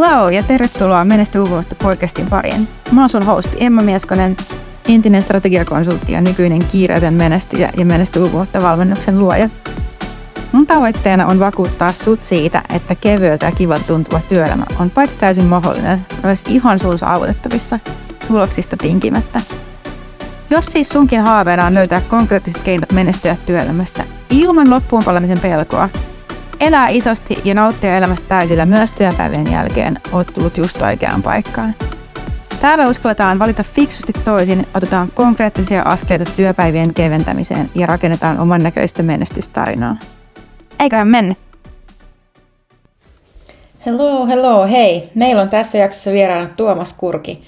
Hello ja tervetuloa Menesty uutta podcastin pariin. Mä oon sun hosti Emma Mieskonen, entinen strategiakonsultti ja nykyinen kiireetön menestyjä ja Menesty uutta valmennuksen luoja. Mun tavoitteena on vakuuttaa sut siitä, että kevyeltä ja kivalta tuntuva työelämä on paitsi täysin mahdollinen, myös ihan sun saavutettavissa tuloksista tinkimättä. Jos siis sunkin haaveena on löytää konkreettiset keinot menestyä työelämässä ilman loppuun palamisen pelkoa, elää isosti ja nauttia elämästä täysillä myös työpäivien jälkeen, oot tullut just oikeaan paikkaan. Täällä uskalletaan valita fiksusti toisin, otetaan konkreettisia askeleita työpäivien keventämiseen ja rakennetaan oman näköistä menestystarinaa. Eiköhän mennä! Hello, hello, hei! Meillä on tässä jaksossa vieraana Tuomas Kurki,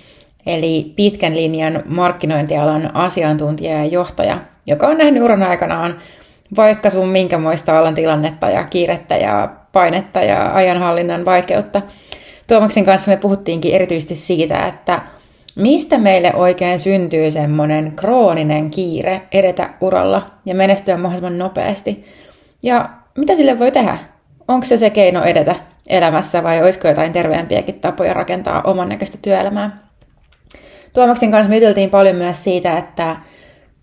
eli pitkän linjan markkinointialan asiantuntija ja johtaja, joka on nähnyt uran aikanaan vaikka sun minkämoista alan tilannetta ja kiirettä ja painetta ja ajanhallinnan vaikeutta. Tuomaksen kanssa me puhuttiinkin erityisesti siitä, että mistä meille oikein syntyy semmoinen krooninen kiire edetä uralla ja menestyä mahdollisimman nopeasti. Ja mitä sille voi tehdä? Onko se se keino edetä elämässä vai olisiko jotain terveempiäkin tapoja rakentaa oman näköistä työelämää? Tuomaksen kanssa me paljon myös siitä, että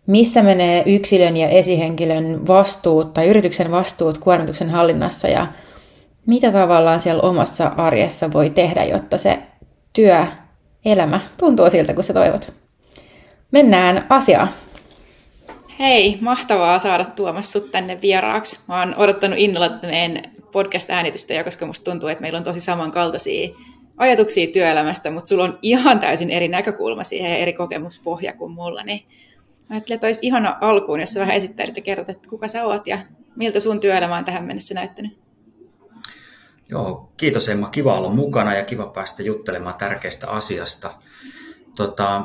missä menee yksilön ja esihenkilön vastuut tai yrityksen vastuut kuormituksen hallinnassa ja mitä tavallaan siellä omassa arjessa voi tehdä, jotta se työelämä tuntuu siltä, kun sä toivot. Mennään asiaan. Hei, mahtavaa saada Tuomas sut tänne vieraaksi. Mä oon odottanut innolla meidän podcast-äänitystä koska musta tuntuu, että meillä on tosi samankaltaisia ajatuksia työelämästä, mutta sulla on ihan täysin eri näkökulma siihen ja eri kokemuspohja kuin mulla, niin Ajattelin, että olisi ihana alkuun, jos sä vähän esittäisit ja kerrot, että kuka sä oot ja miltä sun työelämä on tähän mennessä näyttänyt. Joo, kiitos Emma. Kiva olla mukana ja kiva päästä juttelemaan tärkeästä asiasta. Tota,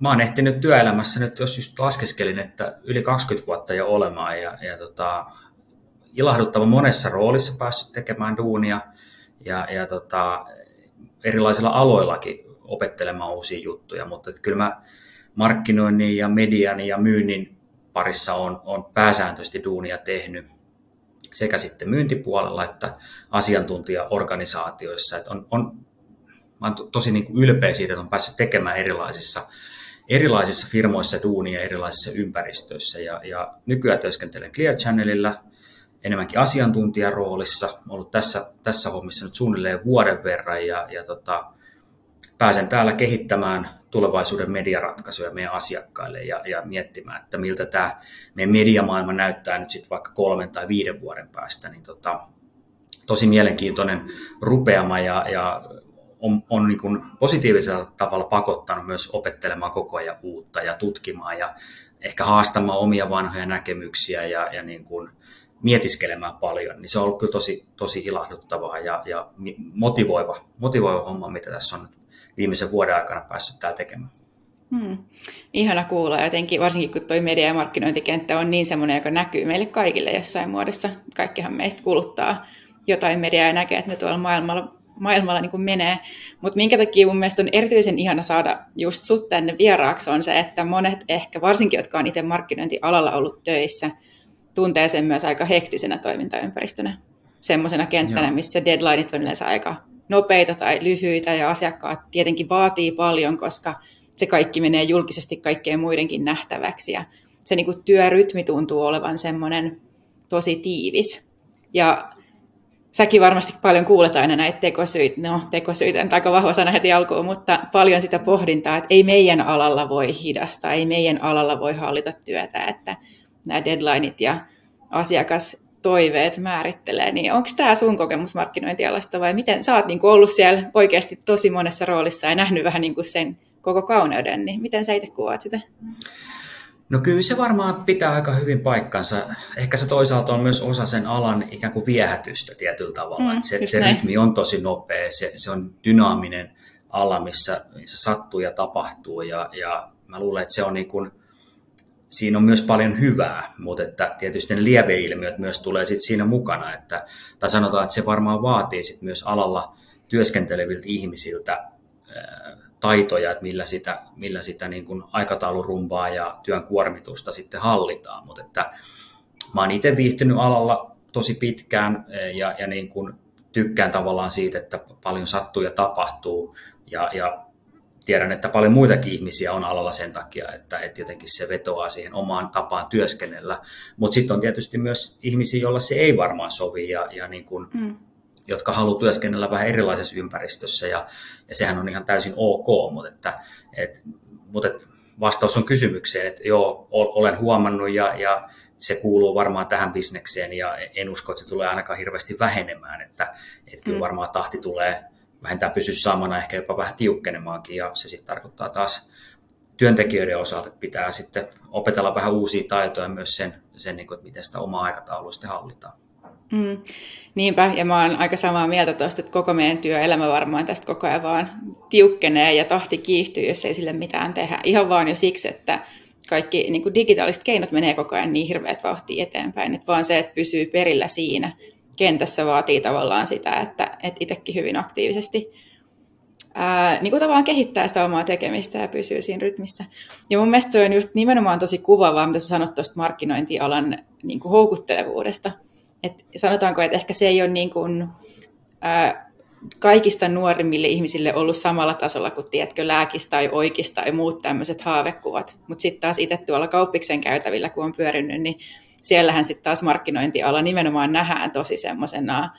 mä oon ehtinyt työelämässä nyt, jos just laskeskelin, että yli 20 vuotta jo olemaan ja, ja tota, ilahduttava monessa roolissa päässyt tekemään duunia ja, ja tota, erilaisilla aloillakin opettelemaan uusia juttuja, mutta kyllä mä markkinoinnin ja median ja myynnin parissa on, on pääsääntöisesti duunia tehnyt sekä sitten myyntipuolella että asiantuntijaorganisaatioissa. Että on, on, mä olen tosi niin kuin ylpeä siitä, että on päässyt tekemään erilaisissa, erilaisissa firmoissa duunia erilaisissa ympäristöissä. Ja, ja nykyään työskentelen Clear Channelilla enemmänkin asiantuntijaroolissa. Ollut tässä, tässä hommissa nyt suunnilleen vuoden verran ja, ja tota, pääsen täällä kehittämään tulevaisuuden mediaratkaisuja meidän asiakkaille ja, ja miettimään, että miltä tämä meidän mediamaailma näyttää nyt sitten vaikka kolmen tai viiden vuoden päästä, niin tota, tosi mielenkiintoinen rupeama ja, ja on, on niin kuin positiivisella tavalla pakottanut myös opettelemaan koko ajan uutta ja tutkimaan ja ehkä haastamaan omia vanhoja näkemyksiä ja, ja niin kuin mietiskelemään paljon, niin se on ollut kyllä tosi, tosi ilahduttavaa ja, ja motivoiva, motivoiva homma, mitä tässä on nyt viimeisen vuoden aikana päässyt täällä tekemään. Hmm. Ihana kuulla, jotenkin varsinkin kun tuo media- ja markkinointikenttä on niin semmoinen, joka näkyy meille kaikille jossain muodossa. Kaikkihan meistä kuluttaa jotain mediaa ja näkee, että ne tuolla maailmalla, maailmalla niin kuin menee. Mutta minkä takia mun mielestä on erityisen ihana saada just sut tänne vieraaksi on se, että monet ehkä, varsinkin jotka on itse markkinointialalla ollut töissä, tuntee sen myös aika hektisenä toimintaympäristönä. Semmoisena kenttänä, Joo. missä deadlineit on yleensä aika nopeita tai lyhyitä ja asiakkaat tietenkin vaatii paljon, koska se kaikki menee julkisesti kaikkien muidenkin nähtäväksi ja se niin kuin työrytmi tuntuu olevan semmoinen tosi tiivis. Ja säkin varmasti paljon kuulet aina näitä tekosyitä, no tekosyitä on aika vahva sana heti alkuun, mutta paljon sitä pohdintaa, että ei meidän alalla voi hidastaa, ei meidän alalla voi hallita työtä, että nämä deadlineit ja asiakas toiveet määrittelee, niin onko tämä sun kokemus markkinointialasta vai miten sä oot niin ollut siellä oikeasti tosi monessa roolissa ja nähnyt vähän niin kuin sen koko kauneuden, niin miten sä itse kuvaat sitä? No kyllä se varmaan pitää aika hyvin paikkansa. Ehkä se toisaalta on myös osa sen alan ikään kuin viehätystä tietyllä tavalla. Mm, se se rytmi on tosi nopea, se, se on dynaaminen ala, missä, missä sattuu ja tapahtuu ja, ja mä luulen, että se on niin kuin siinä on myös paljon hyvää, mutta että tietysti ne lieveilmiöt myös tulee sit siinä mukana, että, tai sanotaan, että se varmaan vaatii sit myös alalla työskenteleviltä ihmisiltä taitoja, että millä sitä, millä sitä niin kuin aikataulurumbaa ja työn kuormitusta sitten hallitaan, mutta että mä oon itse viihtynyt alalla tosi pitkään ja, ja niin kuin tykkään tavallaan siitä, että paljon sattuu ja tapahtuu ja, ja tiedän, että paljon muitakin ihmisiä on alalla sen takia, että, että jotenkin se vetoaa siihen omaan tapaan työskennellä. Mutta sitten on tietysti myös ihmisiä, joilla se ei varmaan sovi ja, ja niin kun, mm. jotka haluaa työskennellä vähän erilaisessa ympäristössä ja, ja sehän on ihan täysin ok, mutta, että, et, mutta et vastaus on kysymykseen, että joo, olen huomannut ja, ja se kuuluu varmaan tähän bisnekseen ja en usko, että se tulee ainakaan hirveästi vähenemään, että, että kyllä mm. varmaan tahti tulee vähintään pysyä samana, ehkä jopa vähän tiukkenemaankin, ja se sitten tarkoittaa taas työntekijöiden osalta, että pitää sitten opetella vähän uusia taitoja myös sen, sen niin kuin, että miten sitä omaa aikataulua sitten hallitaan. Mm. Niinpä, ja mä oon aika samaa mieltä tuosta, että koko meidän työelämä varmaan tästä koko ajan vaan tiukkenee ja tahti kiihtyy, jos ei sille mitään tehdä. Ihan vaan jo siksi, että kaikki niin kuin digitaaliset keinot menee koko ajan niin hirveät vauhtia eteenpäin, että vaan se, että pysyy perillä siinä, kentässä vaatii tavallaan sitä, että, että itsekin hyvin aktiivisesti ää, niin kuin tavallaan kehittää sitä omaa tekemistä ja pysyy siinä rytmissä. Ja mun mielestä on just nimenomaan tosi kuvaavaa, mitä sä sanot tuosta markkinointialan niin kuin houkuttelevuudesta. Et sanotaanko, että ehkä se ei ole niin kuin, ää, kaikista nuorimmille ihmisille ollut samalla tasolla kuin, tiedätkö, lääkistä tai oikista tai muut tämmöiset haavekuvat. Mutta sitten taas itse tuolla kauppiksen käytävillä, kun on pyörinyt, niin siellähän sitten taas markkinointiala nimenomaan nähdään tosi semmoisena,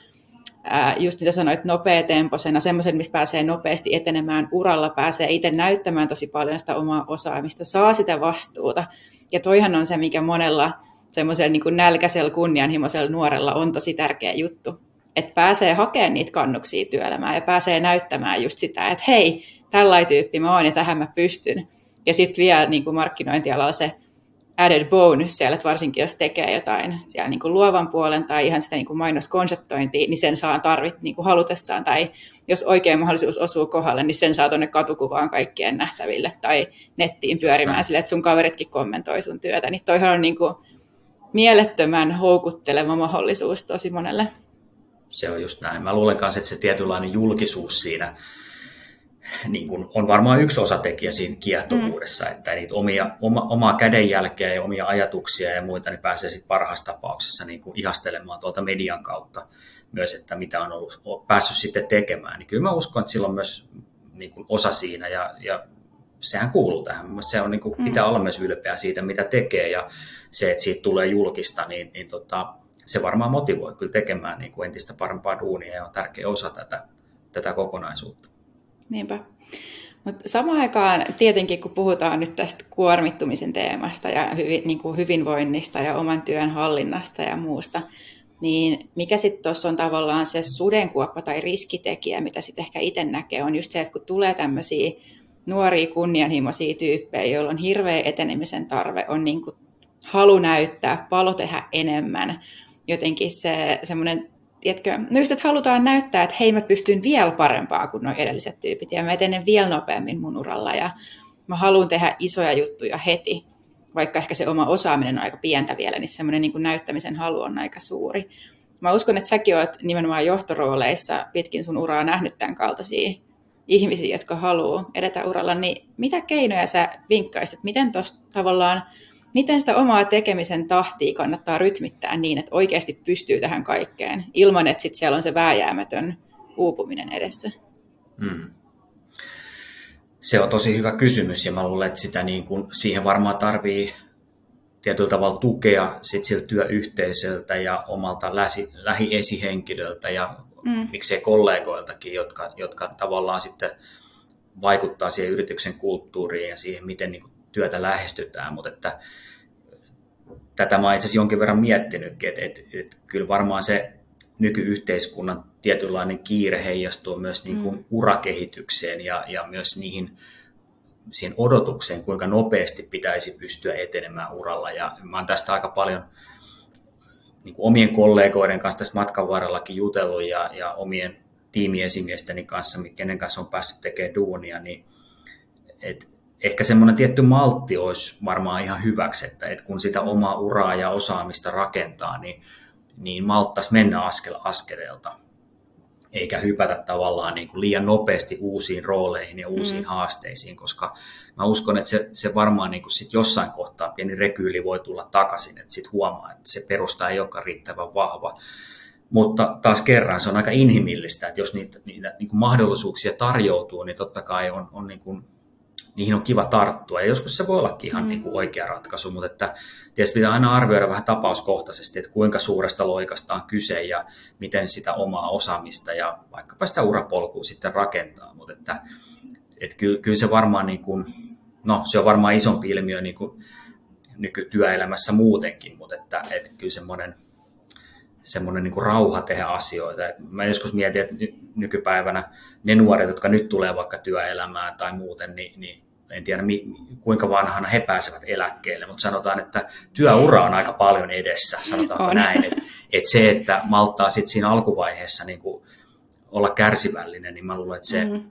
just mitä sanoit, nopeatempoisena, semmoisen, missä pääsee nopeasti etenemään uralla, pääsee itse näyttämään tosi paljon sitä omaa osaamista, saa sitä vastuuta. Ja toihan on se, mikä monella semmoisella niin nälkäisellä, kunnianhimoisella nuorella on tosi tärkeä juttu. Että pääsee hakemaan niitä kannuksia työelämään ja pääsee näyttämään just sitä, että hei, tällainen tyyppi mä oon ja tähän mä pystyn. Ja sitten vielä niin markkinointialalla se added bonus siellä, että varsinkin jos tekee jotain siellä niin kuin luovan puolen tai ihan sitä niin kuin mainoskonseptointia, niin sen saa tarvit niin kuin halutessaan, tai jos oikein mahdollisuus osuu kohdalle, niin sen saa tuonne katukuvaan kaikkien nähtäville tai nettiin pyörimään sille, että sun kaveritkin kommentoi sun työtä, niin toihan on niin kuin mielettömän houkutteleva mahdollisuus tosi monelle. Se on just näin. Mä luulen kanssa, että se tietynlainen julkisuus siinä, niin kuin on varmaan yksi osatekijä siinä kiehtovuudessa, mm. että niitä omia, oma, omaa kädenjälkeä ja omia ajatuksia ja muita niin pääsee sitten parhaassa tapauksessa niin kuin ihastelemaan tuolta median kautta myös, että mitä on ollut, päässyt sitten tekemään. Niin kyllä mä uskon, että sillä on myös niin kuin osa siinä ja, ja sehän kuuluu tähän. Se on, niin kuin, mm. pitää olla myös ylpeä siitä, mitä tekee ja se, että siitä tulee julkista, niin, niin tota, se varmaan motivoi kyllä tekemään niin kuin entistä parempaa duunia ja on tärkeä osa tätä, tätä kokonaisuutta. Niinpä. Mutta samaan aikaan tietenkin, kun puhutaan nyt tästä kuormittumisen teemasta ja hyvin, niin kuin hyvinvoinnista ja oman työn hallinnasta ja muusta, niin mikä sitten tuossa on tavallaan se sudenkuoppa tai riskitekijä, mitä sitten ehkä itse näkee, on just se, että kun tulee tämmöisiä nuoria kunnianhimoisia tyyppejä, joilla on hirveä etenemisen tarve, on niin kuin halu näyttää, palo tehdä enemmän, jotenkin se semmoinen tiedätkö, no just, että halutaan näyttää, että hei mä pystyn vielä parempaa kuin nuo edelliset tyypit ja mä etenen vielä nopeammin mun uralla ja mä haluan tehdä isoja juttuja heti, vaikka ehkä se oma osaaminen on aika pientä vielä, niin semmoinen niin näyttämisen halu on aika suuri. Mä uskon, että säkin oot nimenomaan johtorooleissa pitkin sun uraa nähnyt tämän kaltaisia ihmisiä, jotka haluaa edetä uralla, niin mitä keinoja sä vinkkaisit, miten tuosta tavallaan miten sitä omaa tekemisen tahtia kannattaa rytmittää niin, että oikeasti pystyy tähän kaikkeen, ilman että sit siellä on se vääjäämätön uupuminen edessä? Hmm. Se on tosi hyvä kysymys ja mä luulen, että sitä niin kuin, siihen varmaan tarvii tietyllä tavalla tukea sit siltä työyhteisöltä ja omalta läsi, lähiesihenkilöltä ja mm. miksei kollegoiltakin, jotka, jotka tavallaan sitten vaikuttaa siihen yrityksen kulttuuriin ja siihen, miten niin työtä lähestytään, mutta että tätä mä itse jonkin verran miettinytkin, että, että, että kyllä varmaan se nykyyhteiskunnan tietynlainen kiire heijastuu myös niin kuin mm. urakehitykseen ja, ja myös niihin siihen odotukseen, kuinka nopeasti pitäisi pystyä etenemään uralla. Ja mä oon tästä aika paljon niin kuin omien kollegoiden kanssa tässä matkan varrellakin jutellut ja, ja omien tiimiesimiesteni kanssa, kenen kanssa on päässyt tekemään duunia, niin et ehkä semmoinen tietty maltti olisi varmaan ihan hyväksi, että, että kun sitä omaa uraa ja osaamista rakentaa, niin, niin malttaisi mennä askel askeleelta, eikä hypätä tavallaan niin kuin liian nopeasti uusiin rooleihin ja uusiin mm. haasteisiin, koska mä uskon, että se, se varmaan niin kuin sit jossain kohtaa pieni rekyyli voi tulla takaisin, että sitten huomaa, että se perusta ei olekaan riittävän vahva. mutta taas kerran se on aika inhimillistä, että jos niitä, niitä niin kuin mahdollisuuksia tarjoutuu, niin totta kai on, on niin kuin, niihin on kiva tarttua. Ja joskus se voi ollakin ihan mm. niin kuin oikea ratkaisu, mutta että tietysti pitää aina arvioida vähän tapauskohtaisesti, että kuinka suuresta loikasta on kyse ja miten sitä omaa osaamista ja vaikkapa sitä urapolkua sitten rakentaa. Mutta että, että kyllä, kyllä se varmaan niin kuin, no se on varmaan isompi ilmiö niin kuin nykytyöelämässä muutenkin, mutta että, että kyllä semmoinen semmoinen niin kuin rauha tehdä asioita. Et mä joskus mietin, että nykypäivänä ne nuoret, jotka nyt tulee vaikka työelämään tai muuten, niin, niin en tiedä kuinka vanhana he pääsevät eläkkeelle, mutta sanotaan, että työura on aika paljon edessä, sanotaanko on. näin. Että et se, että malttaa sitten siinä alkuvaiheessa niin kuin olla kärsivällinen, niin mä luulen, että se, mm.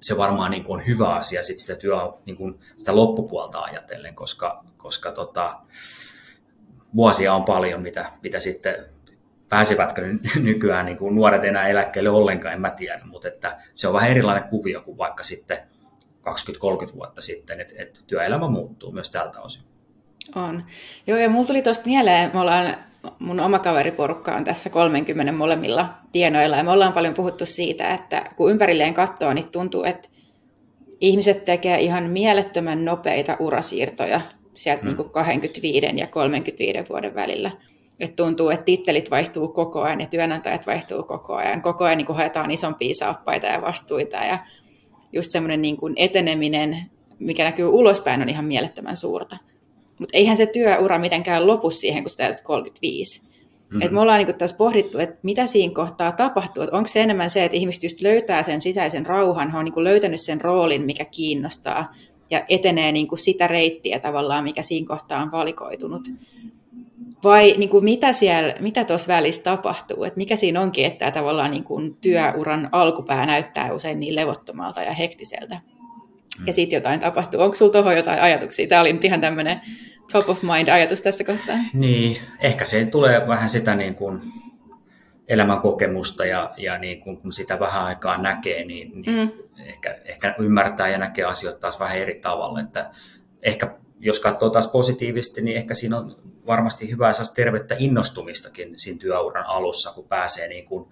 se varmaan niin kuin on hyvä asia sit sitä, työ, niin kuin sitä loppupuolta ajatellen, koska, koska tota, vuosia on paljon, mitä, mitä sitten pääsevätkö nykyään niin kuin nuoret enää eläkkeelle ollenkaan, en mä tiedä, mutta että se on vähän erilainen kuvio kuin vaikka sitten 20-30 vuotta sitten, että, että työelämä muuttuu myös tältä osin. On. Joo, ja mulla tuli tuosta mieleen, me ollaan, mun oma kaveriporukka on tässä 30 molemmilla tienoilla, ja me ollaan paljon puhuttu siitä, että kun ympärilleen katsoo, niin tuntuu, että ihmiset tekee ihan mielettömän nopeita urasiirtoja sieltä hmm. niin 25 ja 35 vuoden välillä. Et tuntuu, että tittelit vaihtuu koko ajan ja työnantajat vaihtuu koko ajan. Koko ajan niin kuin haetaan isompia saappaita ja vastuita ja just semmoinen niin kuin eteneminen, mikä näkyy ulospäin, on ihan mielettömän suurta. Mutta eihän se työura mitenkään lopu siihen, kun sä täytät 35. Mm-hmm. Et me ollaan niin tässä pohdittu, että mitä siinä kohtaa tapahtuu. onko se enemmän se, että ihmiset just löytää sen sisäisen rauhan, on niin löytänyt sen roolin, mikä kiinnostaa, ja etenee niin kuin sitä reittiä tavallaan, mikä siinä kohtaa on valikoitunut. Vai niin kuin mitä siellä, mitä tuossa välissä tapahtuu, että mikä siinä onkin, että tavallaan niin kuin työuran alkupää näyttää usein niin levottomalta ja hektiseltä. Ja sitten jotain tapahtuu. Onko sinulla tuohon jotain ajatuksia? Tämä oli nyt ihan tämmöinen top of mind ajatus tässä kohtaa. Niin, ehkä se tulee vähän sitä niin kuin elämän kokemusta ja, ja niin kuin, kun sitä vähän aikaa näkee, niin, niin mm. ehkä, ehkä ymmärtää ja näkee asioita taas vähän eri tavalla. Että ehkä jos katsoo taas positiivisesti, niin ehkä siinä on varmasti hyvää tervettä innostumistakin siinä työuran alussa, kun pääsee, niin kuin,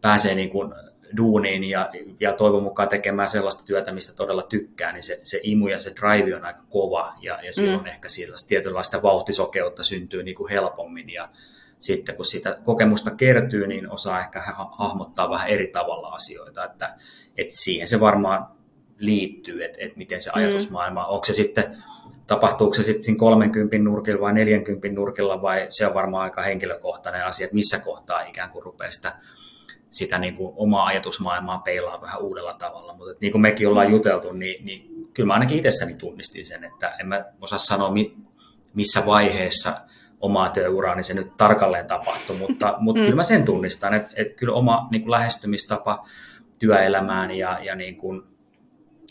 pääsee niin kuin duuniin ja, ja toivon mukaan tekemään sellaista työtä, mistä todella tykkää, niin se, se imu ja se drive on aika kova ja, ja silloin mm. ehkä sellaista tietynlaista vauhtisokeutta syntyy niin kuin helpommin ja sitten kun sitä kokemusta kertyy, niin osaa ehkä hahmottaa vähän eri tavalla asioita, että, että siihen se varmaan liittyy, että, että miten se mm. ajatusmaailma, mm. onko se sitten tapahtuuko se sitten siinä 30 nurkilla vai 40 nurkilla vai se on varmaan aika henkilökohtainen asia, että missä kohtaa ikään kuin rupeaa sitä, sitä niin kuin omaa ajatusmaailmaa peilaa vähän uudella tavalla. Mutta niin kuin mekin ollaan juteltu, niin, niin kyllä mä ainakin itsessäni tunnistin sen, että en mä osaa sanoa missä vaiheessa omaa työuraa, niin se nyt tarkalleen tapahtui, mutta, mutta mm. kyllä mä sen tunnistan, että, että kyllä oma niin kuin lähestymistapa työelämään ja, ja niin kuin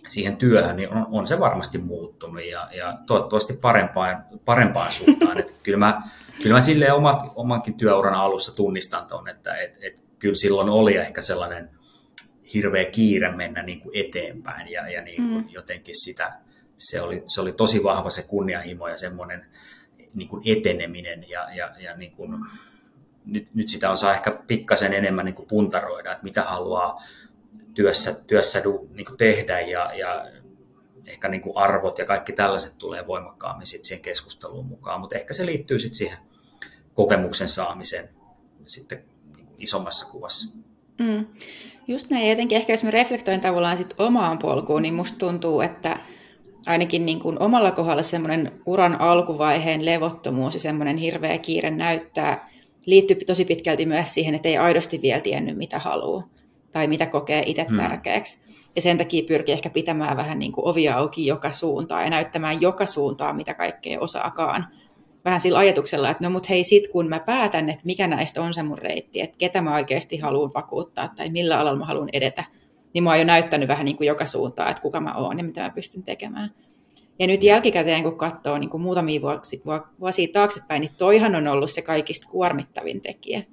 siihen työhön, niin on, on se varmasti muuttunut ja, ja toivottavasti parempaan, parempaan suuntaan. että kyllä mä, kyllä mä silleen omat, omankin työuran alussa tunnistan tuon, että et, et, kyllä silloin oli ehkä sellainen hirveä kiire mennä niin kuin eteenpäin ja, ja niin kuin mm. jotenkin sitä, se oli, se oli tosi vahva se kunnianhimo ja semmoinen niin kuin eteneminen ja, ja, ja niin kuin, nyt, nyt sitä osaa ehkä pikkasen enemmän niin kuin puntaroida, että mitä haluaa työssä, työssä niin kuin tehdä ja, ja ehkä niin kuin arvot ja kaikki tällaiset tulee voimakkaammin sit siihen keskusteluun mukaan, mutta ehkä se liittyy sitten siihen kokemuksen saamiseen sitten niin kuin isommassa kuvassa. Mm. Just näin, jotenkin ehkä jos me reflektoin tavallaan sit omaan polkuun, niin musta tuntuu, että ainakin niin kuin omalla kohdalla semmoinen uran alkuvaiheen levottomuus ja semmoinen hirveä kiire näyttää, liittyy tosi pitkälti myös siihen, että ei aidosti vielä tiennyt, mitä haluaa tai mitä kokee itse hmm. tärkeäksi. Ja sen takia pyrkii ehkä pitämään vähän niin kuin ovia auki joka suuntaan ja näyttämään joka suuntaan, mitä kaikkea osaakaan. Vähän sillä ajatuksella, että no mut hei sit kun mä päätän, että mikä näistä on se mun reitti, että ketä mä oikeasti haluan vakuuttaa tai millä alalla mä haluan edetä, niin mä oon jo näyttänyt vähän niin kuin joka suuntaan, että kuka mä oon ja mitä mä pystyn tekemään. Ja nyt jälkikäteen, kun katsoo niin kuin muutamia vuosia, vuosia taaksepäin, niin toihan on ollut se kaikista kuormittavin tekijä.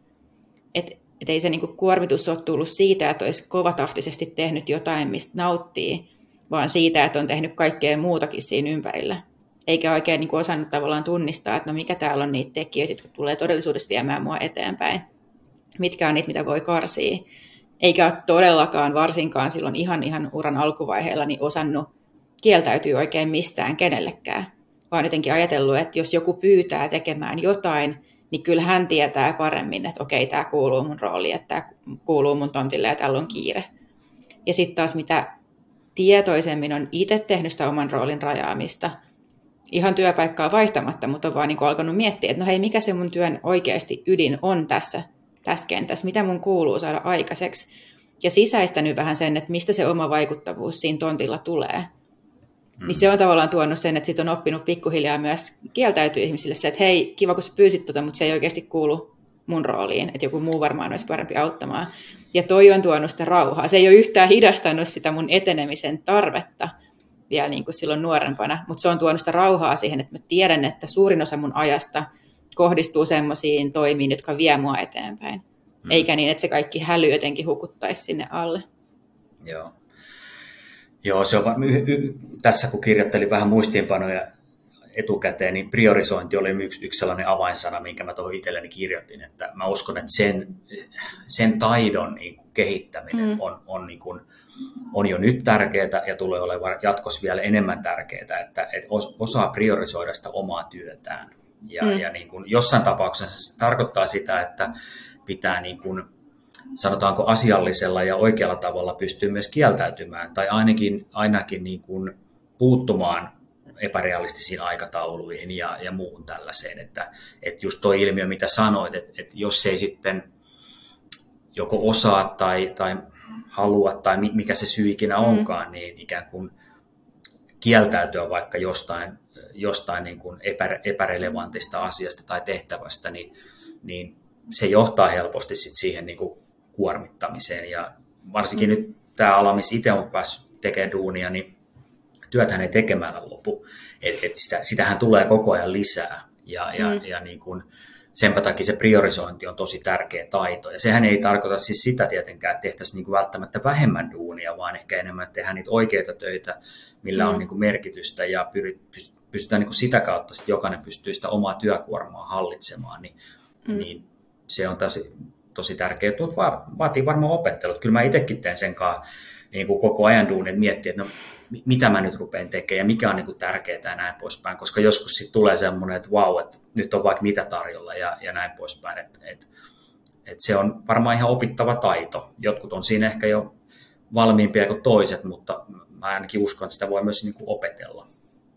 Että et ei se niin kuin kuormitus ole tullut siitä, että olisi kovatahtisesti tehnyt jotain, mistä nauttii, vaan siitä, että on tehnyt kaikkea muutakin siinä ympärillä. Eikä oikein niin kuin osannut tavallaan tunnistaa, että no mikä täällä on niitä tekijöitä, jotka tulee todellisuudessa viemään mua eteenpäin. mitkä on niitä, mitä voi karsia. Eikä ole todellakaan varsinkaan silloin ihan ihan uran alkuvaiheella niin osannut kieltäytyä oikein mistään kenellekään, vaan jotenkin ajatellut, että jos joku pyytää tekemään jotain, niin kyllä hän tietää paremmin, että okei, tämä kuuluu mun rooliin, että tämä kuuluu mun tontille ja tällä on kiire. Ja sitten taas mitä tietoisemmin on itse tehnyt sitä oman roolin rajaamista, ihan työpaikkaa vaihtamatta, mutta on vaan niin alkanut miettiä, että no hei, mikä se mun työn oikeasti ydin on tässä, tässä kentässä, mitä mun kuuluu saada aikaiseksi. Ja sisäistänyt vähän sen, että mistä se oma vaikuttavuus siinä tontilla tulee. Mm. Niin se on tavallaan tuonut sen, että sit on oppinut pikkuhiljaa myös kieltäytyä ihmisille se, että hei, kiva kun sä pyysit tota, mutta se ei oikeasti kuulu mun rooliin, että joku muu varmaan olisi parempi auttamaan. Ja toi on tuonut sitä rauhaa. Se ei ole yhtään hidastanut sitä mun etenemisen tarvetta vielä niin kuin silloin nuorempana, mutta se on tuonut sitä rauhaa siihen, että mä tiedän, että suurin osa mun ajasta kohdistuu semmoisiin toimiin, jotka vie mua eteenpäin. Mm. Eikä niin, että se kaikki häly jotenkin hukuttaisi sinne alle. Joo. Joo, se on, y- y- tässä kun kirjoittelin vähän muistiinpanoja etukäteen, niin priorisointi oli yksi, yksi sellainen avainsana, minkä mä tuohon itselleni kirjoitin, että mä uskon, että sen, sen taidon niin kuin kehittäminen mm. on, on, niin kuin, on jo nyt tärkeää ja tulee olemaan jatkossa vielä enemmän tärkeää, että, että osaa priorisoida sitä omaa työtään. Ja, mm. ja niin kuin jossain tapauksessa se tarkoittaa sitä, että pitää niin kuin, sanotaanko asiallisella ja oikealla tavalla pystyy myös kieltäytymään tai ainakin, ainakin niin kuin puuttumaan epärealistisiin aikatauluihin ja, ja muuhun tällaiseen. Että, että just tuo ilmiö, mitä sanoit, että, että jos ei sitten joko osaa tai, tai halua tai mikä se syy ikinä mm. onkaan, mm. niin ikään kuin kieltäytyä vaikka jostain, jostain niin kuin epä, epärelevantista asiasta tai tehtävästä, niin, niin se johtaa helposti sit siihen niin kuin kuormittamiseen. Ja varsinkin mm. nyt tämä ala, missä itse on päässyt tekemään duunia, niin työthän ei tekemällä lopu. Et, et sitä, sitähän tulee koko ajan lisää. Ja, ja, mm. ja niin kuin, senpä takia se priorisointi on tosi tärkeä taito. Ja sehän ei tarkoita siis sitä tietenkään, että tehtäisiin niin kuin välttämättä vähemmän duunia, vaan ehkä enemmän, että tehdään niitä oikeita töitä, millä mm. on niin kuin merkitystä ja pystytään niin kuin sitä kautta, että jokainen pystyy sitä omaa työkuormaa hallitsemaan. Niin, mm. niin se on tässä tosi tärkeää, että vaatii varmaan opettelut. Kyllä mä itsekin teen sen kanssa niin kuin koko ajan duunin, että miettiä, että no, mitä mä nyt rupean tekemään ja mikä on niin kuin tärkeää ja näin poispäin, koska joskus sitten tulee semmoinen, että vau, että nyt on vaikka mitä tarjolla ja, ja näin poispäin, että, että, että se on varmaan ihan opittava taito. Jotkut on siinä ehkä jo valmiimpia kuin toiset, mutta mä ainakin uskon, että sitä voi myös niin kuin opetella.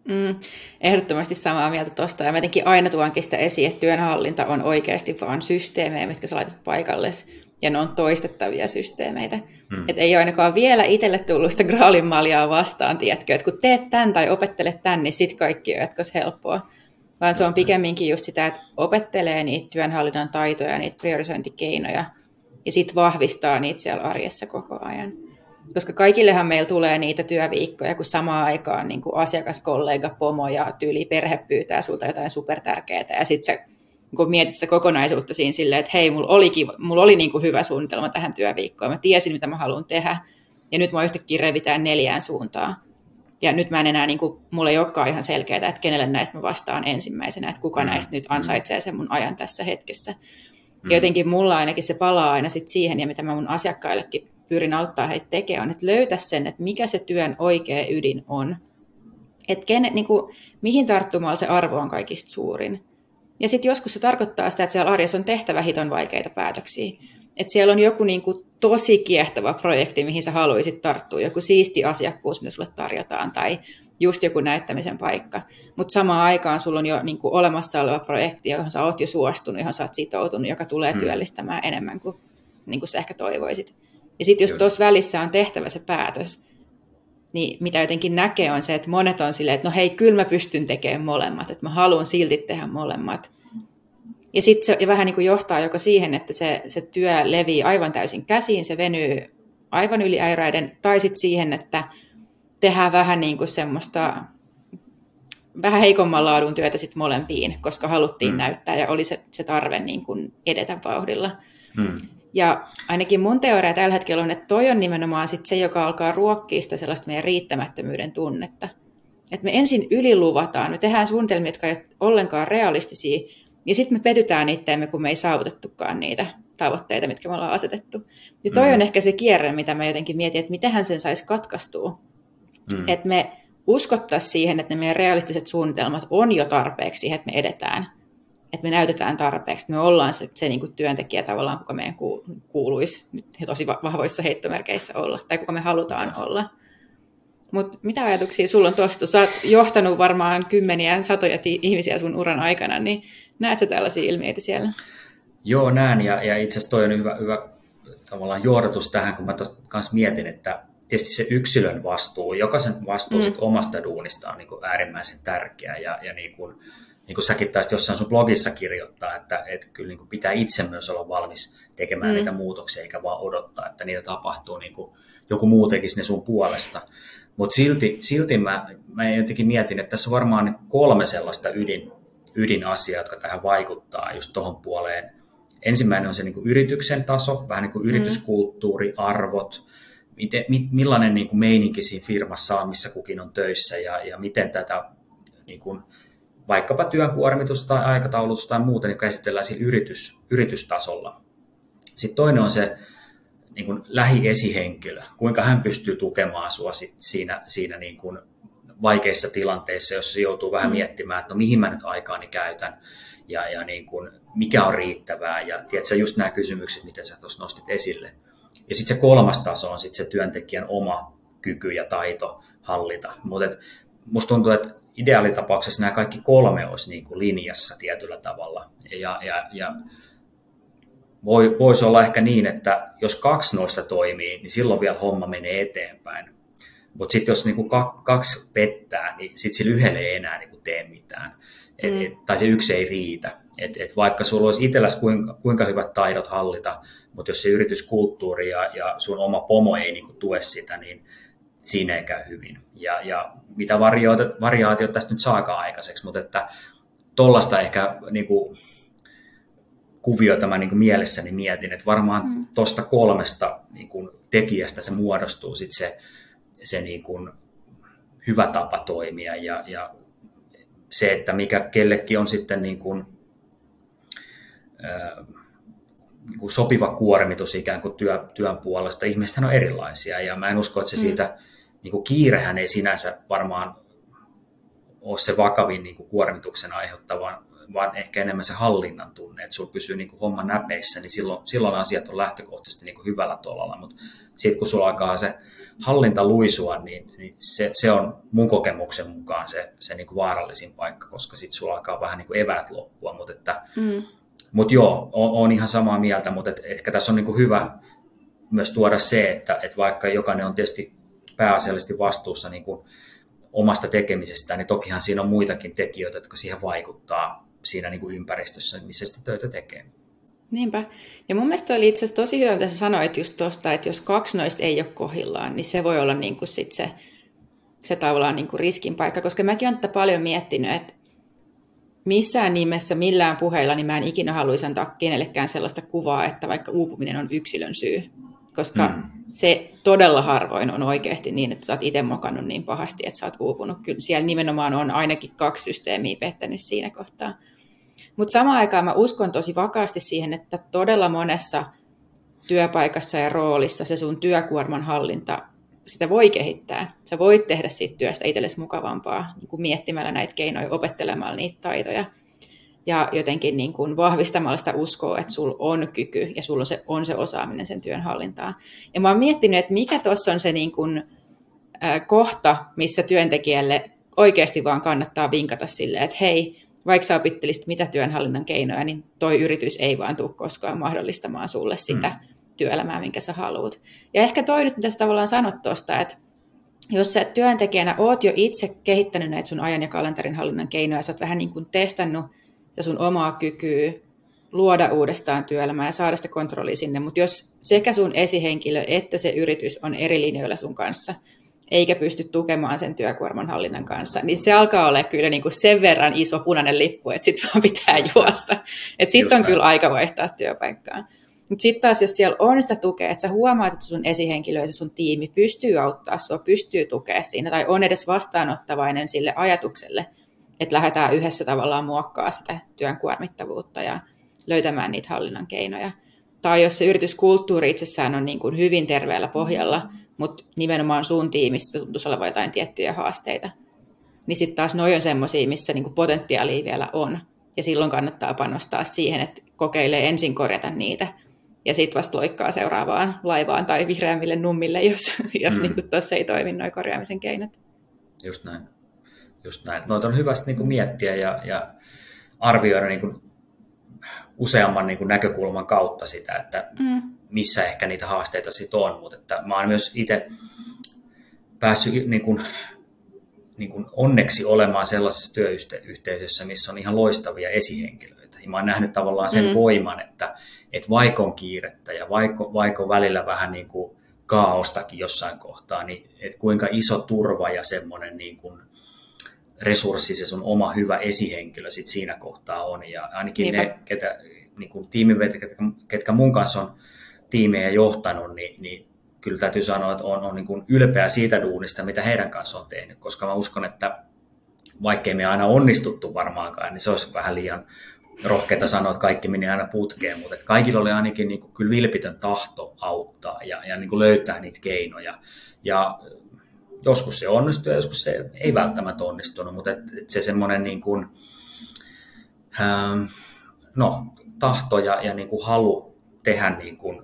Mm, ehdottomasti samaa mieltä tuosta. Ja mä jotenkin aina tuonkin sitä esiin, että työnhallinta on oikeasti vaan systeemejä, mitkä sä laitat paikalle. Ja ne on toistettavia systeemeitä. Mm. Että ei ole ainakaan vielä itselle tullut sitä graalin vastaan, tiedätkö, että kun teet tämän tai opettelet tämän, niin sit kaikki on jatkos helppoa. Vaan se on pikemminkin just sitä, että opettelee niitä työnhallinnan taitoja, niitä priorisointikeinoja, ja sitten vahvistaa niitä siellä arjessa koko ajan. Koska kaikillehan meillä tulee niitä työviikkoja, kun samaan aikaan niin kuin asiakas, kollega, pomo ja tyyli perhe pyytää sulta jotain supertärkeää. Ja sitten sä kun mietit sitä kokonaisuutta siinä silleen, että hei, mulla, olikin, mulla oli niin kuin hyvä suunnitelma tähän työviikkoon. Mä tiesin, mitä mä haluan tehdä. Ja nyt mä yhtäkkiä revitään neljään suuntaan. Ja nyt mä en enää, niin kuin, mulla ei olekaan ihan selkeää, että kenelle näistä mä vastaan ensimmäisenä, että kuka mm. näistä nyt ansaitsee sen mun ajan tässä hetkessä. Mm. Ja jotenkin mulla ainakin se palaa aina sit siihen, ja mitä mä mun asiakkaillekin pyrin auttaa heitä tekemään, on, että löytä sen, että mikä se työn oikea ydin on. Että kene, niin kuin, mihin tarttumalla se arvo on kaikista suurin. Ja sitten joskus se tarkoittaa sitä, että siellä arjessa on tehtävä hiton vaikeita päätöksiä. Että siellä on joku niin kuin tosi kiehtova projekti, mihin sä haluaisit tarttua, joku siisti asiakkuus, mitä sulle tarjotaan, tai just joku näyttämisen paikka. Mutta samaan aikaan sulla on jo niin kuin olemassa oleva projekti, johon sä oot jo suostunut, johon sä oot sitoutunut, joka tulee hmm. työllistämään enemmän kuin, niin kuin sä ehkä toivoisit. Ja sitten jos tuossa välissä on tehtävä se päätös, niin mitä jotenkin näkee on se, että monet on silleen, että no hei, kyllä mä pystyn tekemään molemmat, että mä haluan silti tehdä molemmat. Ja sitten se vähän niin kuin johtaa joko siihen, että se, se työ levii aivan täysin käsiin, se venyy aivan yli äiräiden, tai sitten siihen, että tehdään vähän niin kuin semmoista vähän heikomman laadun työtä sitten molempiin, koska haluttiin mm. näyttää ja oli se, se tarve niin kuin edetä vauhdilla. Mm. Ja ainakin mun teoria tällä hetkellä on, että toi on nimenomaan sit se, joka alkaa ruokkia sitä sellaista meidän riittämättömyyden tunnetta. Että me ensin yliluvataan, me tehdään suunnitelmia, jotka eivät ole ollenkaan realistisia, ja sitten me petytään itteemme, kun me ei saavutettukaan niitä. tavoitteita, mitkä me ollaan asetettu. Ja toi mm. on ehkä se kierre, mitä mä jotenkin mietin, että miten sen saisi katkaistua. Mm. Että me uskottaisiin siihen, että ne meidän realistiset suunnitelmat on jo tarpeeksi siihen, että me edetään. Että me näytetään tarpeeksi, että me ollaan se, se niin kuin työntekijä tavallaan, kuka meidän kuuluisi nyt tosi vahvoissa heittomerkeissä olla, tai kuka me halutaan olla. Mutta mitä ajatuksia sulla on tuosta? Sä oot johtanut varmaan kymmeniä, satoja ti- ihmisiä sun uran aikana, niin näetkö tällaisia ilmiöitä siellä? Joo, näen, ja, ja itse asiassa toi on hyvä, hyvä tavallaan johdatus tähän, kun mä kanssa mietin, että tietysti se yksilön vastuu, jokaisen vastuu mm. sit omasta duunista on niin kuin äärimmäisen tärkeä, ja, ja niin kuin, niin kuin säkin taisit jossain sun blogissa kirjoittaa, että, että kyllä niin kuin pitää itse myös olla valmis tekemään mm. niitä muutoksia, eikä vaan odottaa, että niitä tapahtuu niin kuin joku muu tekisi ne sun puolesta. Mutta silti, silti mä, mä jotenkin mietin, että tässä on varmaan niin kolme sellaista ydin, ydinasiaa, jotka tähän vaikuttaa just tuohon puoleen. Ensimmäinen on se niin kuin yrityksen taso, vähän niin kuin mm. yrityskulttuuri, arvot, miten, millainen niin kuin meininki siinä firmassa on, missä kukin on töissä ja, ja miten tätä niin kuin, vaikkapa työn kuormitusta tai aikataulusta tai muuta niin käsitellään siinä yritys, yritystasolla. Sitten toinen on se niin kuin lähiesihenkilö, kuinka hän pystyy tukemaan sinua siinä, siinä niin kuin vaikeissa tilanteissa, jos joutuu vähän mm. miettimään, että no mihin mä nyt aikaani käytän ja, ja niin kuin, mikä on riittävää ja tiedätkö, just nämä kysymykset, mitä sä tuossa nostit esille. Ja sitten se kolmas taso on sitten se työntekijän oma kyky ja taito hallita. Mutta musta tuntuu, että ideaalitapauksessa nämä kaikki kolme olisi niin kuin linjassa tietyllä tavalla. Ja, ja, ja voi, voisi olla ehkä niin, että jos kaksi noista toimii, niin silloin vielä homma menee eteenpäin. Mutta sitten jos niinku kaksi pettää, niin sitten sillä yhdelle ei enää niinku tee mitään. Et, mm. et, tai se yksi ei riitä. Et, et vaikka sulla olisi itselläsi kuinka, kuinka hyvät taidot hallita, mutta jos se yrityskulttuuri ja, ja sun oma pomo ei niinku tue sitä, niin siinä ei käy hyvin. Ja, ja mitä variaatiot tästä nyt saakaan aikaiseksi, mutta että tuollaista ehkä niinku, kuviota mä niin kuin mielessäni mietin, että varmaan mm. tuosta kolmesta niin kuin tekijästä se muodostuu sit se, se niin kuin hyvä tapa toimia ja, ja se, että mikä kellekin on sitten niin kuin, ää, niin kuin sopiva kuormitus ikään kuin työ, työn puolesta. Ihmisethän on erilaisia ja mä en usko, että se mm. siitä, niin kuin kiirehän ei sinänsä varmaan ole se vakavin niin kuin kuormituksen aiheuttava, vaan ehkä enemmän se hallinnan tunne, että sulla pysyy niin kuin homma näpeissä, niin silloin, silloin asiat on lähtökohtaisesti niin kuin hyvällä tolalla, mutta sitten kun sulla alkaa se hallinta luisua, niin, niin se, se, on mun kokemuksen mukaan se, se niin kuin vaarallisin paikka, koska sitten sulla alkaa vähän niin kuin eväät loppua, mutta että mm. Mut joo, on ihan samaa mieltä, mutta et, ehkä tässä on niin kuin hyvä myös tuoda se, että, että vaikka jokainen on tietysti pääasiallisesti vastuussa niin kuin omasta tekemisestään, niin tokihan siinä on muitakin tekijöitä, jotka siihen vaikuttaa siinä niin kuin ympäristössä, missä sitä töitä tekee. Niinpä. Ja mun mielestä oli itse asiassa tosi hyvä, mitä sä sanoit just tuosta, että jos kaksi noista ei ole kohillaan, niin se voi olla niin kuin sit se, se tavallaan niin kuin riskin paikka, koska mäkin olen tätä paljon miettinyt, että missään nimessä, millään puheilla, niin mä en ikinä haluaisi antaa kenellekään sellaista kuvaa, että vaikka uupuminen on yksilön syy, koska mm. se todella harvoin on oikeasti niin, että sä oot itse mokannut niin pahasti, että sä oot uupunut. Kyllä siellä nimenomaan on ainakin kaksi systeemiä pettänyt siinä kohtaa. Mutta samaan aikaan mä uskon tosi vakaasti siihen, että todella monessa työpaikassa ja roolissa se sun työkuorman hallinta, sitä voi kehittää. Sä voit tehdä siitä työstä itsellesi mukavampaa niin kuin miettimällä näitä keinoja, opettelemalla niitä taitoja ja jotenkin niin kuin vahvistamalla sitä uskoa, että sulla on kyky ja sulla on se, on se osaaminen sen työn hallintaan. Ja mä oon miettinyt, että mikä tuossa on se niin kuin, äh, kohta, missä työntekijälle oikeasti vaan kannattaa vinkata silleen, että hei, vaikka sä opittelisit mitä työnhallinnan keinoja, niin toi yritys ei vaan tule koskaan mahdollistamaan sulle sitä mm. Työelämää, minkä sä haluat. Ja ehkä toi nyt, mitä sä tavallaan sanot tuosta, että jos sä työntekijänä oot jo itse kehittänyt näitä sun ajan ja kalenterin hallinnan keinoja, sä oot vähän niin kuin testannut sitä sun omaa kykyä luoda uudestaan työelämää ja saada sitä kontrollia sinne, mutta jos sekä sun esihenkilö että se yritys on eri linjoilla sun kanssa, eikä pysty tukemaan sen työkuorman hallinnan kanssa, niin se alkaa olla kyllä niin kuin sen verran iso punainen lippu, että sitten vaan pitää juosta. Että sitten on kyllä aika vaihtaa työpaikkaa. Mutta sitten taas, jos siellä on sitä tukea, että sä huomaat, että sun esihenkilö ja sun tiimi pystyy auttaa sua, pystyy tukea siinä, tai on edes vastaanottavainen sille ajatukselle, että lähdetään yhdessä tavallaan muokkaa sitä työn kuormittavuutta ja löytämään niitä hallinnan keinoja, tai jos se yrityskulttuuri itsessään on niin kuin hyvin terveellä pohjalla, mutta nimenomaan sun tiimissä tuntuisi olevan jotain tiettyjä haasteita, niin sitten taas noin on semmoisia, missä niin kuin potentiaalia vielä on. Ja silloin kannattaa panostaa siihen, että kokeilee ensin korjata niitä, ja sitten vasta loikkaa seuraavaan laivaan tai vihreämmille nummille, jos, jos mm. niin tuossa ei toimi noin korjaamisen keinot. Just näin. Just näin. Noita on hyvä niin miettiä ja, ja arvioida niin kuin useamman niin kuin näkökulman kautta sitä, että mm. missä ehkä niitä haasteita sitten on. Mutta että mä oon myös itse päässyt niin kuin, niin kuin onneksi olemaan sellaisessa työyhteisössä, missä on ihan loistavia esihenkilöitä. Ja mä oon nähnyt tavallaan sen mm. voiman, että, että vaikka on kiirettä ja vaikka, vaikka on välillä vähän niin kuin kaaostakin jossain kohtaa, niin että kuinka iso turva ja semmoinen niin kuin resurssi se sun oma hyvä esihenkilö sit siinä kohtaa on. Ja ainakin Niinpä. ne ketä, niin kuin tiimivetä, ketkä, ketkä mun kanssa on tiimejä johtanut, niin, niin kyllä täytyy sanoa, että on, on niin kuin ylpeä siitä duunista, mitä heidän kanssa on tehnyt, koska mä uskon, että vaikkei me aina onnistuttu varmaankaan, niin se olisi vähän liian rohkeita sanoa, että kaikki meni aina putkeen, mutta että kaikilla oli ainakin niin kuin kyllä vilpitön tahto auttaa ja, ja niin kuin löytää niitä keinoja. Ja joskus se onnistuu ja joskus se ei välttämättä onnistunut, mutta et, et se semmoinen niin kuin, ähm, no, tahto ja, ja niin kuin halu tehdä niin kuin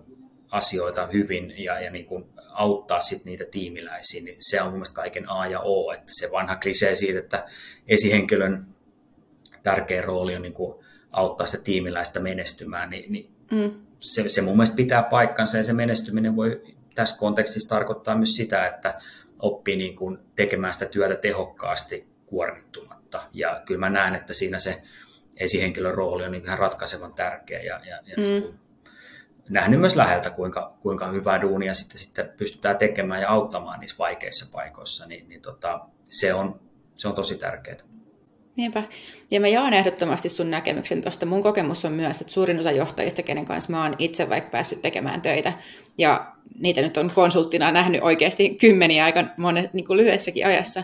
asioita hyvin ja, ja niin kuin auttaa sit niitä tiimiläisiä, niin se on mielestäni kaiken A ja O. Että se vanha klisee siitä, että esihenkilön tärkeä rooli on niin kuin auttaa sitä tiimiläistä menestymään, niin, niin mm. se, se mun mielestä pitää paikkansa ja se menestyminen voi tässä kontekstissa tarkoittaa myös sitä, että oppii niin kuin tekemään sitä työtä tehokkaasti kuormittumatta. Ja kyllä mä näen, että siinä se esihenkilön rooli on niin ihan ratkaisevan tärkeä ja, ja, ja mm. Niin nähnyt myös läheltä, kuinka, kuinka hyvää duunia sitten, sitten pystytään tekemään ja auttamaan niissä vaikeissa paikoissa, niin, niin tota, se, on, se on tosi tärkeää. Niinpä. Ja mä jaan ehdottomasti sun näkemyksen tuosta. Mun kokemus on myös, että suurin osa johtajista, kenen kanssa mä oon itse vaikka päässyt tekemään töitä, ja niitä nyt on konsulttina nähnyt oikeasti kymmeniä aika monet, niin kuin lyhyessäkin ajassa,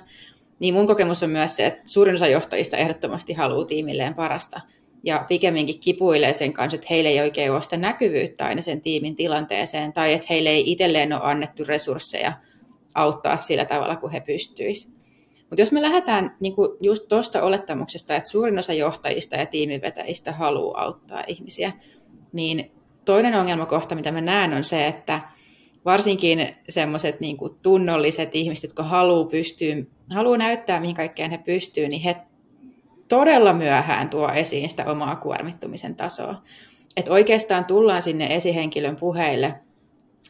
niin mun kokemus on myös se, että suurin osa johtajista ehdottomasti haluaa tiimilleen parasta. Ja pikemminkin kipuilee sen kanssa, että heille ei oikein ole sitä näkyvyyttä aina sen tiimin tilanteeseen, tai että heille ei itselleen ole annettu resursseja auttaa sillä tavalla, kuin he pystyisivät. Mutta jos me lähdetään niin kuin just tuosta olettamuksesta, että suurin osa johtajista ja tiimivetäjistä haluaa auttaa ihmisiä, niin toinen ongelmakohta, mitä mä näen, on se, että varsinkin semmoiset niin tunnolliset ihmiset, jotka haluaa, pystyä, haluaa näyttää, mihin kaikkeen he pystyvät, niin he todella myöhään tuo esiin sitä omaa kuormittumisen tasoa. Et oikeastaan tullaan sinne esihenkilön puheille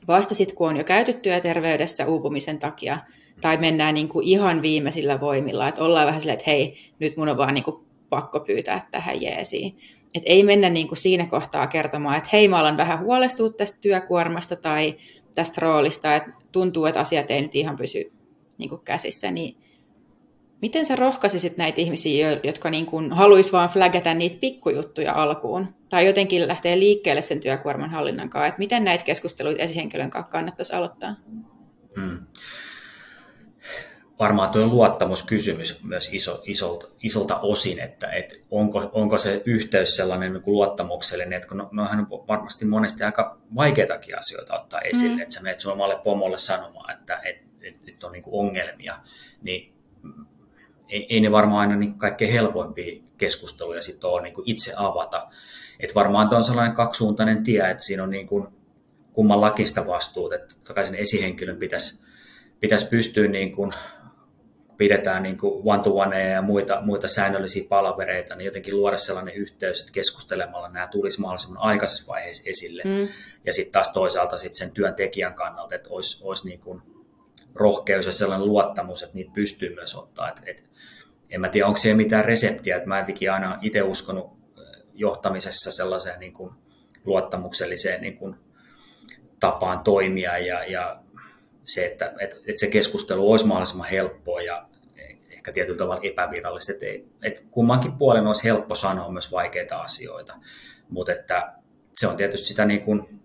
vasta sitten, kun on jo käyty työterveydessä uupumisen takia, tai mennään niin kuin ihan viimeisillä voimilla, että ollaan vähän silleen, että hei, nyt mun on vaan niin kuin pakko pyytää tähän jeesiin. Et ei mennä niin kuin siinä kohtaa kertomaan, että hei, mä olen vähän huolestunut tästä työkuormasta tai tästä roolista, että tuntuu, että asiat ei nyt ihan pysy niin kuin käsissä, niin miten sä rohkaisisit näitä ihmisiä, jotka niin kuin haluaisi vaan flagata niitä pikkujuttuja alkuun, tai jotenkin lähteä liikkeelle sen työkuorman hallinnan kanssa, että miten näitä keskusteluita esihenkilön kanssa kannattaisi aloittaa? Hmm varmaan tuo luottamuskysymys myös iso, isolta, isolta osin, että, että onko, onko se yhteys sellainen niin kuin luottamuksellinen, että kun no, on varmasti monesti aika vaikeitakin asioita ottaa esille, mm. että sä menet sun omalle pomolle sanomaan, että että että, että on niin kuin ongelmia, niin ei, ei ne varmaan aina niin kaikkein helpoimpia keskusteluja sit ole niin kuin itse avata. Että varmaan tuo on sellainen kaksisuuntainen tie, että siinä on niin kuin kumman lakista vastuut, että totta sen esihenkilön pitäisi, pitäisi pystyä niin kuin pidetään niin kuin one-to-one ja muita, muita säännöllisiä palavereita, niin jotenkin luoda sellainen yhteys, että keskustelemalla nämä tulisi mahdollisimman aikaisessa vaiheessa esille. Mm. Ja sitten taas toisaalta sit sen työntekijän kannalta, että olisi, olisi niin kuin rohkeus ja sellainen luottamus, että niitä pystyy myös ottaa. Et, et, en mä tiedä, onko siellä mitään reseptiä, että mä en aina itse uskonut johtamisessa sellaiseen niin kuin luottamukselliseen niin kuin tapaan toimia ja, ja se, että, että, että se keskustelu olisi mahdollisimman helppoa ja ehkä tietyllä tavalla epävirallista, että, ei, että kummankin puolen olisi helppo sanoa myös vaikeita asioita, mutta että se on tietysti sitä niin kuin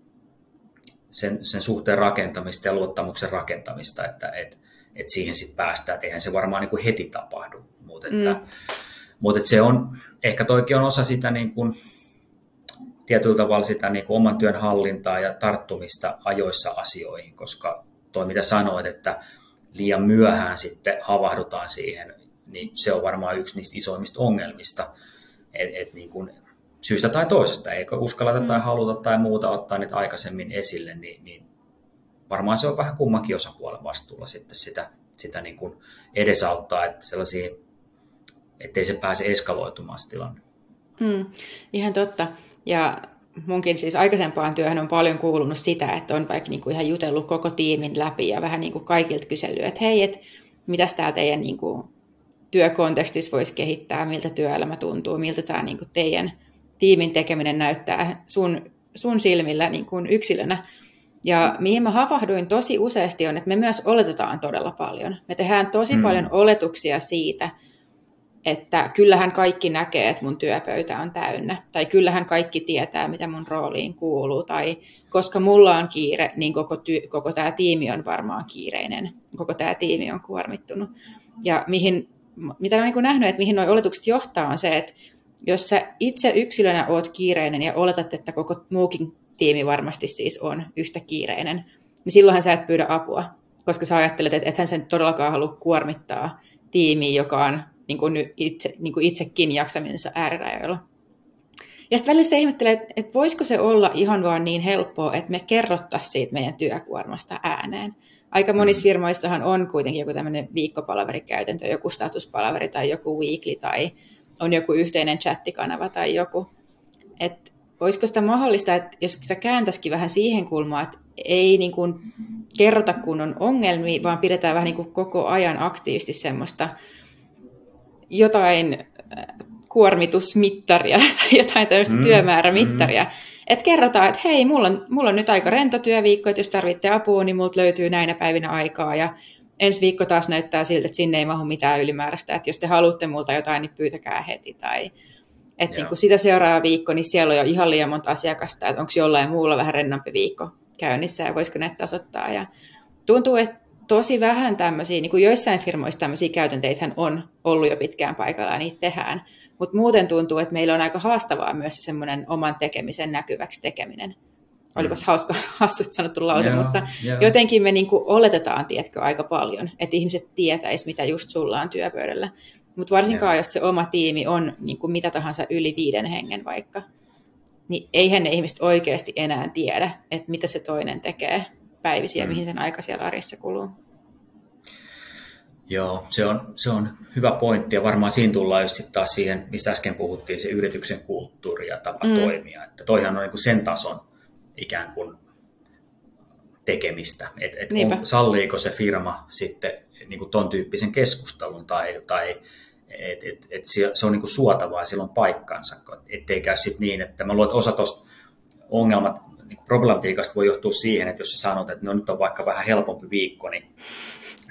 sen, sen suhteen rakentamista ja luottamuksen rakentamista, että et, et siihen sitten päästään, että eihän se varmaan niin kuin heti tapahdu, mutta että, mm. mutta että se on, ehkä toikin on osa sitä niin kuin tietyllä tavalla sitä niin kuin oman työn hallintaa ja tarttumista ajoissa asioihin, koska toi mitä sanoit, että liian myöhään sitten havahdutaan siihen, niin se on varmaan yksi niistä isoimmista ongelmista, että et niin kuin syystä tai toisesta, eikö uskalleta tai mm. haluta tai muuta ottaa niitä aikaisemmin esille, niin, niin varmaan se on vähän kummankin osapuolen vastuulla sitten sitä, sitä niin kuin edesauttaa, että sellaisia, ettei se pääse eskaloitumaan se tilanne. Mm, ihan totta. Ja munkin siis aikaisempaan työhön on paljon kuulunut sitä, että on vaikka niin kuin ihan jutellut koko tiimin läpi ja vähän niin kuin kaikilta kysellyt, että hei, että mitäs tämä teidän niin kuin työkontekstissa voisi kehittää, miltä työelämä tuntuu, miltä tämä niin kuin teidän tiimin tekeminen näyttää sun, sun silmillä niin kuin yksilönä. Ja mihin mä havahduin tosi useasti on, että me myös oletetaan todella paljon. Me tehdään tosi mm. paljon oletuksia siitä, että kyllähän kaikki näkee, että mun työpöytä on täynnä, tai kyllähän kaikki tietää, mitä mun rooliin kuuluu, tai koska mulla on kiire, niin koko, ty- koko tämä tiimi on varmaan kiireinen, koko tämä tiimi on kuormittunut. Ja mihin, mitä olen niin nähnyt, että mihin nuo oletukset johtaa, on se, että jos sä itse yksilönä oot kiireinen ja oletat, että koko muukin tiimi varmasti siis on yhtä kiireinen, niin silloinhan sä et pyydä apua, koska sä ajattelet, että ethän sen todellakaan halua kuormittaa tiimiä, joka on niin kuin itse, niin kuin itsekin jaksamisensa äärirajoilla. Ja sitten välillä ihmettelee, että, että voisiko se olla ihan vaan niin helppoa, että me kerrottaisiin siitä meidän työkuormasta ääneen. Aika monissa mm. firmoissahan on kuitenkin joku tämmöinen viikkopalaverikäytäntö, joku statuspalaveri tai joku weekly tai on joku yhteinen chattikanava tai joku. Että olisiko sitä mahdollista, että jos sitä kääntäisikin vähän siihen kulmaan, että ei niin kuin kerrota kun on ongelmia, vaan pidetään vähän niin kuin koko ajan aktiivisesti semmoista jotain äh, kuormitusmittaria tai jotain tämmöistä mm, työmäärämittaria. Mm. Että kerrotaan, että hei, mulla on, mulla on nyt aika rento työviikko, että jos tarvitte apua, niin multa löytyy näinä päivinä aikaa. Ja ensi viikko taas näyttää siltä, että sinne ei mahu mitään ylimääräistä. Että jos te haluatte multa jotain, niin pyytäkää heti. Tai että niin kuin sitä seuraava viikko, niin siellä on jo ihan liian monta asiakasta, että onko jollain muulla vähän rennompi viikko käynnissä ja voisiko ne tasoittaa. Ja tuntuu, että tosi vähän tämmöisiä, niin kuin joissain firmoissa tämmöisiä käytänteitä on ollut jo pitkään paikalla ja niitä tehdään. Mutta muuten tuntuu, että meillä on aika haastavaa myös se semmoinen oman tekemisen näkyväksi tekeminen. Olipas mm. hauska, hassut sanottu lause, yeah, mutta yeah. jotenkin me niin kuin oletetaan, tiedätkö, aika paljon, että ihmiset tietäis, mitä just sulla on työpöydällä. Mutta varsinkaan, yeah. jos se oma tiimi on niin kuin mitä tahansa yli viiden hengen vaikka, niin eihän ne ihmiset oikeasti enää tiedä, että mitä se toinen tekee päivisiä, mm. mihin sen aika siellä arjessa kuluu. Joo, se on, se on hyvä pointti ja varmaan siinä tullaan just sit taas siihen, mistä äsken puhuttiin, se yrityksen kulttuuri ja tapa mm. toimia. Että toihan on niin kuin sen tason ikään kuin tekemistä, että et salliiko se firma sitten niin kuin ton tyyppisen keskustelun tai, tai et, et, et se on niin kuin suotavaa silloin paikkansa, ettei käy sitten niin, että mä luulen, että osa tuosta ongelmat niin problematiikasta voi johtua siihen, että jos sä sanot, että no nyt on vaikka vähän helpompi viikko, niin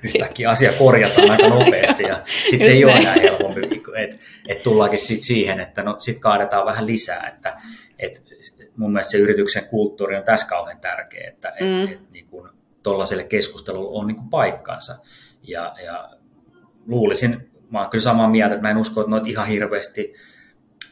yhtäkkiä asia korjataan aika nopeasti ja sitten ei ole enää helpompi viikko. Että et tullaankin sit siihen, että no, sitten kaadetaan vähän lisää. Että, et mun mielestä se yrityksen kulttuuri on tässä kauhean tärkeä, että mm. et, et, niin kun, tuollaiselle keskustelulle on niin kuin paikkansa. Ja, ja luulisin, mä oon kyllä samaa mieltä, että mä en usko, että noita ihan hirveästi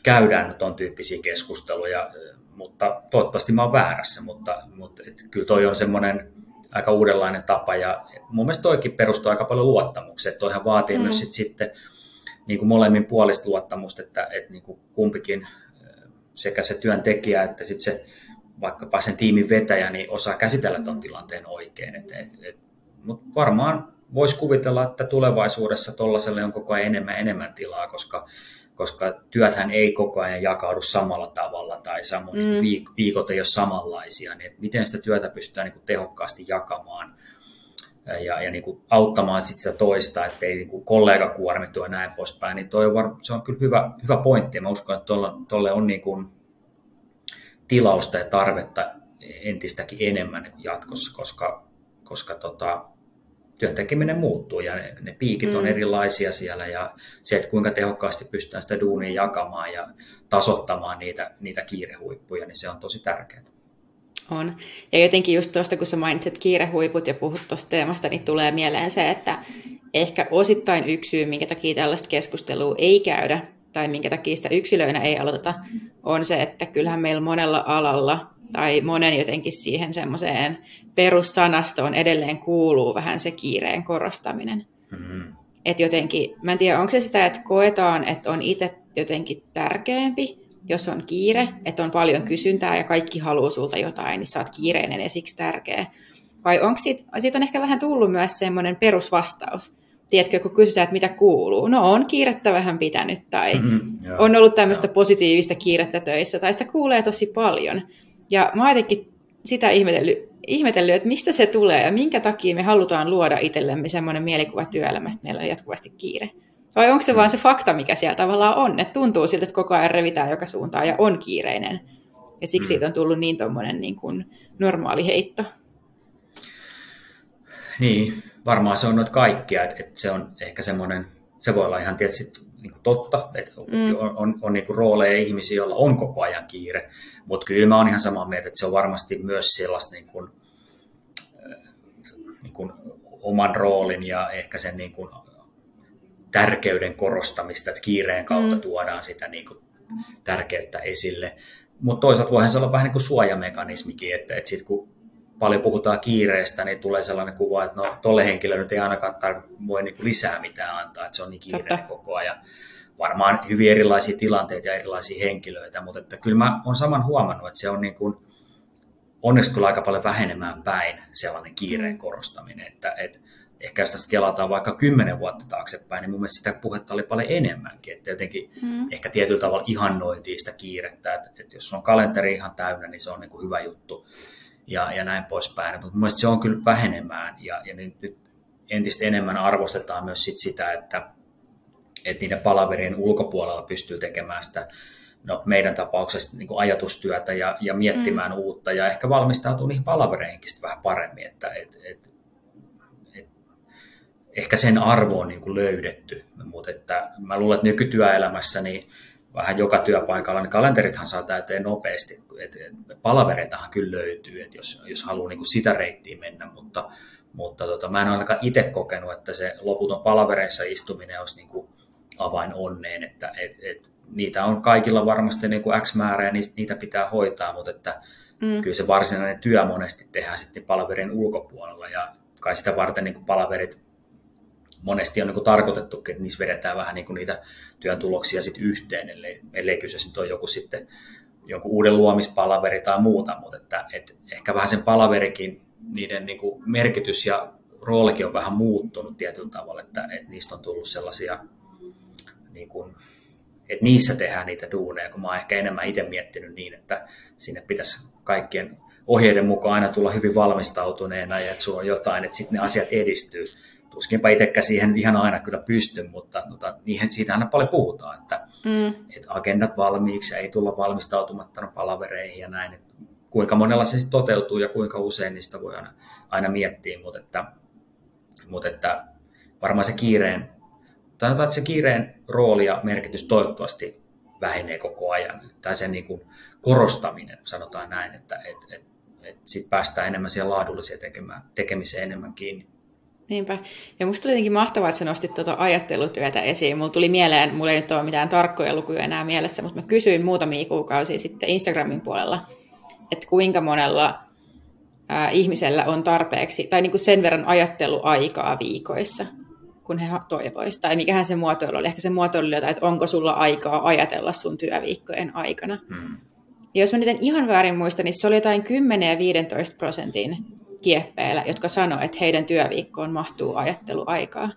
käydään tuon tyyppisiä keskusteluja mutta toivottavasti mä oon väärässä, mutta, mutta et kyllä toi on semmoinen aika uudenlainen tapa ja mun mielestä toikin perustuu aika paljon luottamukseen, että toihan vaatii mm. myös sit, sitten niin kuin molemmin puolista luottamusta, että, että niin kuin kumpikin sekä se työntekijä että sitten se vaikkapa sen tiimin vetäjä niin osaa käsitellä tuon tilanteen oikein. Et, et, et, mutta varmaan voisi kuvitella, että tulevaisuudessa tuollaiselle on koko ajan enemmän enemmän tilaa, koska koska työthän ei koko ajan jakaudu samalla tavalla tai samoin mm. niin viikot ei ole samanlaisia, niin että miten sitä työtä pystytään niin kuin tehokkaasti jakamaan ja, ja niin kuin auttamaan sit sitä toista, ettei niin kuin kollega kuormittu ja näin poispäin, niin toi on var, se on kyllä hyvä, hyvä pointti mä uskon, että tuolle on niin kuin tilausta ja tarvetta entistäkin enemmän niin jatkossa, koska, koska tota, työn tekeminen muuttuu ja ne, ne piikit mm. on erilaisia siellä ja se, että kuinka tehokkaasti pystytään sitä duunia jakamaan ja tasottamaan niitä, niitä kiirehuippuja, niin se on tosi tärkeää. On. Ja jotenkin just tuosta, kun sä mainitsit kiirehuiput ja puhut tuosta teemasta, niin tulee mieleen se, että ehkä osittain yksi syy, minkä takia tällaista keskustelua ei käydä, tai minkä takia sitä yksilöinä ei aloiteta, on se, että kyllähän meillä monella alalla tai monen jotenkin siihen semmoiseen perussanastoon edelleen kuuluu vähän se kiireen korostaminen. Mm-hmm. Että jotenkin, mä en tiedä, onko se sitä, että koetaan, että on itse jotenkin tärkeämpi, jos on kiire, että on paljon kysyntää ja kaikki haluaa sulta jotain, niin sä oot kiireinen ja siksi tärkeä. Vai onko siitä, siitä on ehkä vähän tullut myös semmoinen perusvastaus, tiedätkö, kun kysytään, että mitä kuuluu. No on kiirettä vähän pitänyt tai mm-hmm, on ollut tämmöistä joo. positiivista kiirettä töissä tai sitä kuulee tosi paljon. Ja mä jotenkin sitä ihmetellyt, ihmetellyt, että mistä se tulee ja minkä takia me halutaan luoda itsellemme semmoinen mielikuva työelämästä, meillä on jatkuvasti kiire. Vai onko se vaan se fakta, mikä siellä tavallaan on, että tuntuu siltä, että koko ajan revitään joka suuntaan ja on kiireinen. Ja siksi siitä on tullut niin tuommoinen niin kuin normaali heitto. Niin, varmaan se on noita kaikkia, että, että se on ehkä semmoinen, se voi olla ihan tietysti niin kuin totta, että mm. on, on, on niin kuin rooleja ihmisiä, joilla on koko ajan kiire, mutta kyllä mä oon ihan samaa mieltä, että se on varmasti myös sellaista niin kuin, äh, niin kuin oman roolin ja ehkä sen niin kuin tärkeyden korostamista, että kiireen kautta mm. tuodaan sitä niin kuin tärkeyttä esille. Mutta toisaalta voihan se olla vähän niin kuin suojamekanismikin, että, että sit kun paljon puhutaan kiireestä, niin tulee sellainen kuva, että no tolle henkilölle nyt ei ainakaan tar- voi niin kuin lisää mitään antaa, että se on niin kiireinen Totta. koko ajan. Varmaan hyvin erilaisia tilanteita ja erilaisia henkilöitä, mutta että kyllä mä olen saman huomannut, että se on niin kuin, onneksi kyllä aika paljon vähenemään päin sellainen kiireen mm. korostaminen, että, että ehkä jos tästä kelataan vaikka kymmenen vuotta taaksepäin, niin mun mielestä sitä puhetta oli paljon enemmänkin, että jotenkin mm. ehkä tietyllä tavalla ihannointiin sitä kiirettä, että, että jos on kalenteri ihan täynnä, niin se on niin kuin hyvä juttu ja, ja näin poispäin. Mutta mun se on kyllä vähenemään ja, ja nyt, nyt entistä enemmän arvostetaan myös sit sitä, että, että niiden palaverien ulkopuolella pystyy tekemään sitä no, meidän tapauksessa niin kuin ajatustyötä ja, ja miettimään mm. uutta ja ehkä valmistautuu niihin palavereihinkin vähän paremmin, että et, et, et, ehkä sen arvo on niin kuin löydetty, mutta että mä luulen, että nykytyöelämässä niin vähän joka työpaikalla, niin kalenterithan saa täyteen nopeasti. Et, et, palavereitahan kyllä löytyy, että jos, jos haluaa niin kuin sitä reittiä mennä, mutta, mutta tota, mä en ainakaan itse kokenut, että se loputon palavereissa istuminen olisi niin kuin avain onneen, että et, et, niitä on kaikilla varmasti niin kuin X määrä ja niitä pitää hoitaa, mutta että mm. kyllä se varsinainen työ monesti tehdään sitten palaverin ulkopuolella ja kai sitä varten niin kuin palaverit monesti on niin kuin tarkoitettu, että niissä vedetään vähän niin kuin niitä työn tuloksia sitten yhteen, ellei, ellei kyseessä on joku sitten jonkun uuden luomispalaveri tai muuta, mutta että, että ehkä vähän sen palaverikin, niiden niin kuin merkitys ja roolikin on vähän muuttunut tietyllä tavalla, että, että niistä on tullut sellaisia, niin kuin, että niissä tehdään niitä duuneja, kun mä oon ehkä enemmän itse miettinyt niin, että sinne pitäisi kaikkien ohjeiden mukaan aina tulla hyvin valmistautuneena ja että sulla on jotain, että sitten ne asiat edistyy tuskinpa itsekään siihen ihan aina kyllä pysty, mutta mutta niihin, siitä aina paljon puhutaan, että, mm. että agendat valmiiksi ja ei tulla valmistautumatta palavereihin ja näin. Että kuinka monella se sitten toteutuu ja kuinka usein niistä voi aina, aina miettiä, mutta että, mutta että varmaan se kiireen, sanotaan, että se kiireen rooli ja merkitys toivottavasti vähenee koko ajan, tai sen niin kuin korostaminen, sanotaan näin, että että että että sitten päästään enemmän siihen laadulliseen tekemään, tekemiseen enemmän kiinni. Niinpä. Ja musta oli jotenkin mahtavaa, että sä nostit tuota ajattelutyötä esiin. Mulla tuli mieleen, mulla ei nyt ole mitään tarkkoja lukuja enää mielessä, mutta mä kysyin muutamia kuukausia sitten Instagramin puolella, että kuinka monella ää, ihmisellä on tarpeeksi, tai niin kuin sen verran ajatteluaikaa viikoissa, kun he toivoisivat. Tai mikähän se muotoilu oli. Ehkä se muotoilu oli että onko sulla aikaa ajatella sun työviikkojen aikana. Hmm. Ja jos mä nyt en ihan väärin muista, niin se oli jotain 10 ja 15 prosentin kieppeillä, jotka sanoo, että heidän työviikkoon mahtuu ajatteluaikaa.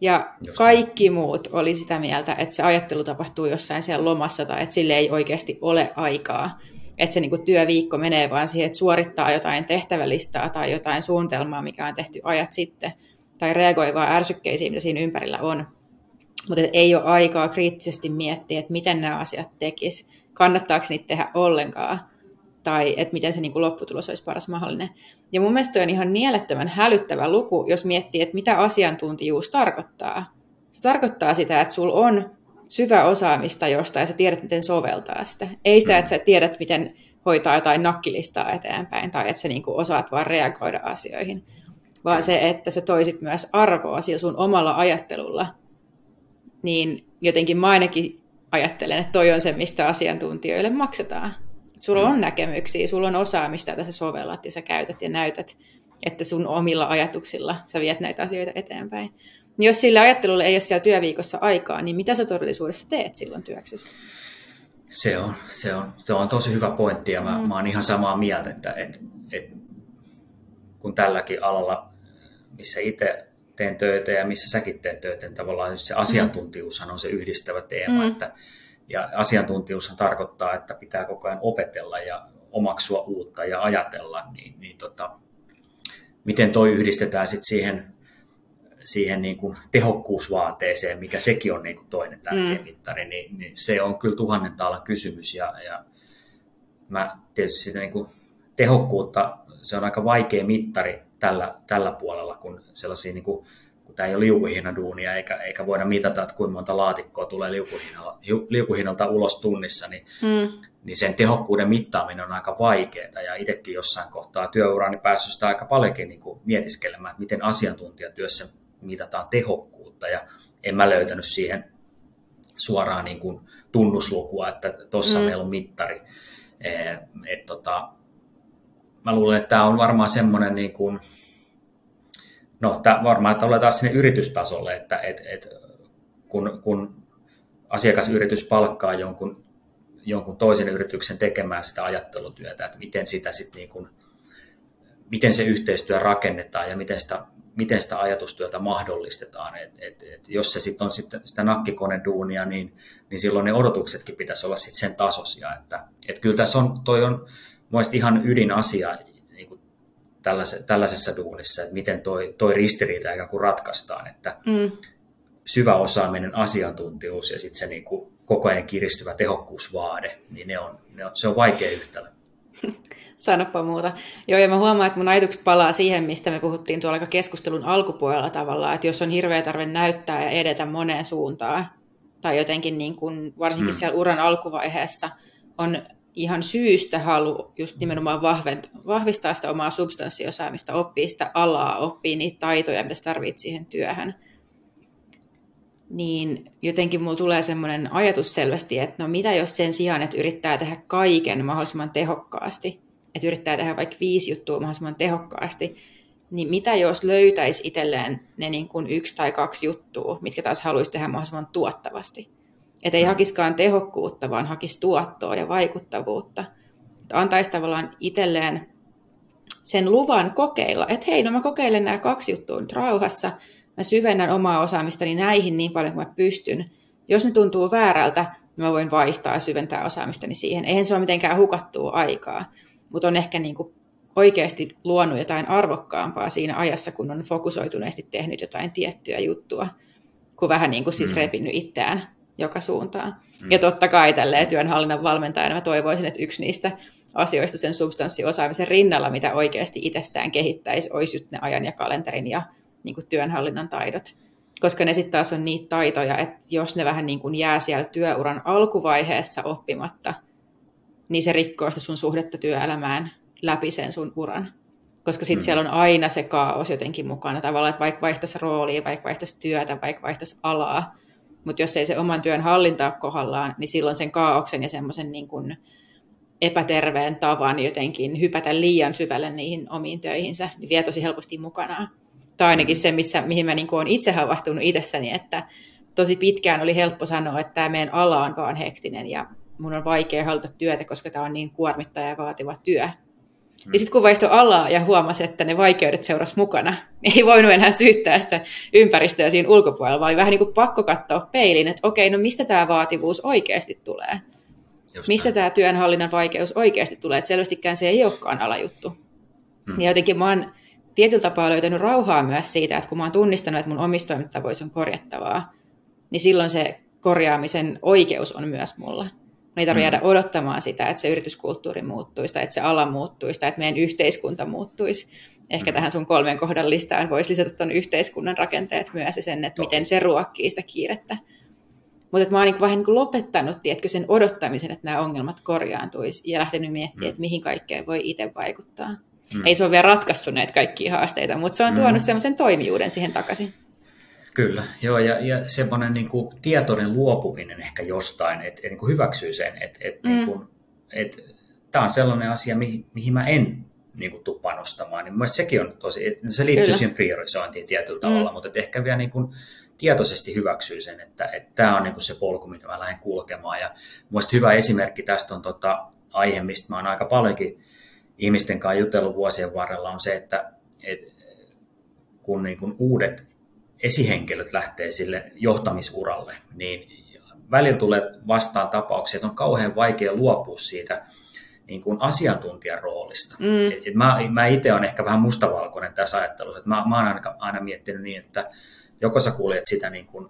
Ja kaikki muut oli sitä mieltä, että se ajattelu tapahtuu jossain siellä lomassa tai että sille ei oikeasti ole aikaa. Että se niin kuin työviikko menee vaan siihen, että suorittaa jotain tehtävälistaa tai jotain suunnitelmaa, mikä on tehty ajat sitten, tai reagoi vaan ärsykkeisiin, mitä siinä ympärillä on. Mutta ei ole aikaa kriittisesti miettiä, että miten nämä asiat tekis, kannattaako niitä tehdä ollenkaan, tai että miten se niin kuin lopputulos olisi paras mahdollinen. Ja mun mielestä on ihan mielettömän hälyttävä luku, jos miettii, että mitä asiantuntijuus tarkoittaa. Se tarkoittaa sitä, että sulla on syvä osaamista jostain ja sä tiedät, miten soveltaa sitä. Ei sitä, että sä tiedät, miten hoitaa jotain nakkilistaa eteenpäin tai että sä niin osaat vaan reagoida asioihin. Vaan se, että sä toisit myös arvoa sillä sun omalla ajattelulla niin jotenkin mä ainakin ajattelen, että toi on se, mistä asiantuntijoille maksetaan. Sulla on mm. näkemyksiä, sulla on osaamista, jota sä sovellat ja sä käytät ja näytät, että sun omilla ajatuksilla sä viet näitä asioita eteenpäin. Niin jos sillä ajattelulla ei ole siellä työviikossa aikaa, niin mitä sä todellisuudessa teet silloin työksessä? Se on, se on, se on tosi hyvä pointti ja mä, mm. mä oon ihan samaa mieltä, että, että, että kun tälläkin alalla, missä itse teen töitä ja missä säkin teet töitä, niin tavallaan se asiantuntijuushan on se yhdistävä teema, mm. että ja asiantuntijuushan tarkoittaa, että pitää koko ajan opetella ja omaksua uutta ja ajatella, niin, niin tota, miten toi yhdistetään sitten siihen, siihen niin kuin tehokkuusvaateeseen, mikä sekin on niin kuin toinen tärkeä mm. mittari, niin, niin se on kyllä tuhannen taalan kysymys ja, ja mä tietysti sitä niin kuin tehokkuutta, se on aika vaikea mittari tällä, tällä puolella, kun sellaisia niin kuin tämä ei ole liukuhinaduunia, eikä, eikä voida mitata, että kuinka monta laatikkoa tulee liukuhinalta ulos tunnissa, niin, mm. niin sen tehokkuuden mittaaminen on aika vaikeaa. Ja itsekin jossain kohtaa työurani päässyt sitä aika paljonkin niin kuin mietiskelemään, että miten asiantuntijatyössä mitataan tehokkuutta. Ja en mä löytänyt siihen suoraan niin kuin tunnuslukua, että tuossa mm. meillä on mittari. Et, et, tota, mä luulen, että tämä on varmaan semmoinen niin kuin, No, tämä varmaan, ollaan taas sinne yritystasolle, että et, et, kun, kun asiakasyritys palkkaa jonkun, jonkun toisen yrityksen tekemään sitä ajattelutyötä, että miten, sitä sit niin kuin, miten se yhteistyö rakennetaan ja miten sitä, miten sitä ajatustyötä mahdollistetaan. Et, et, et jos se sitten on sit sitä nakkikoneduunia, niin, niin silloin ne odotuksetkin pitäisi olla sit sen tasoisia. Että, et kyllä tässä on, toi on ihan ydinasia, tällaisessa, tällaisessa duunissa, että miten toi, toi ristiriita ikään kuin ratkaistaan, että mm. syvä osaaminen, asiantuntijuus ja sitten se niin kuin koko ajan kiristyvä tehokkuusvaade, niin ne on, ne on, se on vaikea yhtälö. Sanoppa muuta. Joo, ja mä huomaan, että mun ajatukset palaa siihen, mistä me puhuttiin tuolla keskustelun alkupuolella tavallaan, että jos on hirveä tarve näyttää ja edetä moneen suuntaan, tai jotenkin niin kuin, varsinkin mm. siellä uran alkuvaiheessa, on ihan syystä halu just nimenomaan vahvistaa sitä omaa substanssiosaamista, oppii sitä alaa, oppii niitä taitoja, mitä tarvitsee siihen työhön. Niin jotenkin mulla tulee semmoinen ajatus selvästi, että no mitä jos sen sijaan, että yrittää tehdä kaiken mahdollisimman tehokkaasti, että yrittää tehdä vaikka viisi juttua mahdollisimman tehokkaasti, niin mitä jos löytäisi itselleen ne niin kuin yksi tai kaksi juttua, mitkä taas haluaisi tehdä mahdollisimman tuottavasti. Että ei mm. hakiskaan tehokkuutta, vaan hakisi tuottoa ja vaikuttavuutta. Että antaisi tavallaan itselleen sen luvan kokeilla, että hei, no mä kokeilen nämä kaksi juttua nyt rauhassa, mä syvennän omaa osaamistani näihin niin paljon kuin mä pystyn. Jos ne tuntuu väärältä, niin mä voin vaihtaa ja syventää osaamistani siihen. Eihän se ole mitenkään hukattua aikaa, mutta on ehkä niin kuin oikeasti luonut jotain arvokkaampaa siinä ajassa, kun on fokusoituneesti tehnyt jotain tiettyä juttua, kuin vähän niin kuin siis mm. repinyt itseään joka suuntaan. Mm. Ja totta kai tälleen työnhallinnan valmentajana mä toivoisin, että yksi niistä asioista sen substanssiosaamisen rinnalla, mitä oikeasti itsessään kehittäisi, olisi just ne ajan ja kalenterin ja niin kuin työnhallinnan taidot. Koska ne sitten taas on niitä taitoja, että jos ne vähän niin kuin jää siellä työuran alkuvaiheessa oppimatta, niin se rikkoo sitä sun suhdetta työelämään läpi sen sun uran. Koska sitten mm. siellä on aina se kaos jotenkin mukana. Tavallaan, että vaikka vaihtaisi roolia, vaikka vaihtaisi työtä, vaikka vaihtaisi alaa, mutta jos ei se oman työn hallinta ole kohdallaan, niin silloin sen kaauksen ja semmoisen niin kuin epäterveen tavan jotenkin hypätä liian syvälle niihin omiin töihinsä, niin vie tosi helposti mukanaan. Tai ainakin mm. se, missä, mihin mä niin kuin olen itse havahtunut itsessäni, että tosi pitkään oli helppo sanoa, että tämä meidän ala on vaan hektinen ja mun on vaikea hallita työtä, koska tämä on niin kuormittaja ja vaativa työ. Mm. Ja sitten kun vaihtoi alaa ja huomasi, että ne vaikeudet seurasi mukana, niin ei voinut enää syyttää sitä ympäristöä siinä ulkopuolella, vaan oli vähän niin kuin pakko katsoa peiliin, että okei, no mistä tämä vaativuus oikeasti tulee? Just mistä tämä työnhallinnan vaikeus oikeasti tulee? Että selvästikään se ei olekaan alajuttu. Hmm. Ja jotenkin mä oon tietyllä tapaa löytänyt rauhaa myös siitä, että kun mä oon tunnistanut, että mun omistoimintatavoissa on korjattavaa, niin silloin se korjaamisen oikeus on myös mulla. Me ei tarvitse jäädä odottamaan sitä, että se yrityskulttuuri muuttuisi tai että se ala muuttuisi tai että meidän yhteiskunta muuttuisi. Ehkä mm. tähän sun kolmen kohdan listaan voisi lisätä tuon yhteiskunnan rakenteet myös ja sen, että Toki. miten se ruokkii sitä kiirettä. Mutta mä oon niin vähän niin lopettanut tiedätkö, sen odottamisen, että nämä ongelmat korjaantuisi ja lähtenyt miettimään, mm. että mihin kaikkeen voi itse vaikuttaa. Mm. Ei se ole vielä ratkaissut näitä kaikkia haasteita, mutta se on tuonut mm. semmoisen toimijuuden siihen takaisin. Kyllä, joo, ja, ja semmoinen niin kuin tietoinen luopuminen ehkä jostain, että et, niin hyväksyy sen, että et, mm. niin kuin, et, tämä on sellainen asia, mihin, mihin mä en niin kuin, tuu panostamaan, niin mielestäni sekin on tosi, se liittyy Kyllä. siihen priorisointiin tietyllä tavalla, mm. mutta ehkä vielä niin kuin, tietoisesti hyväksyy sen, että, että tämä on niin kuin se polku, mitä mä lähden kulkemaan. Ja mielestäni hyvä esimerkki tästä on tota, aihe, mistä mä oon aika paljonkin ihmisten kanssa jutellut vuosien varrella, on se, että, että kun niin kuin uudet esihenkilöt lähtee sille johtamisuralle, niin välillä tulee vastaan tapauksia, että on kauhean vaikea luopua siitä niin kuin asiantuntijan roolista. Mm. Et, et mä, mä itse olen ehkä vähän mustavalkoinen tässä ajattelussa, että mä, mä oon aina, aina miettinyt niin, että joko sä kuljet sitä niin kuin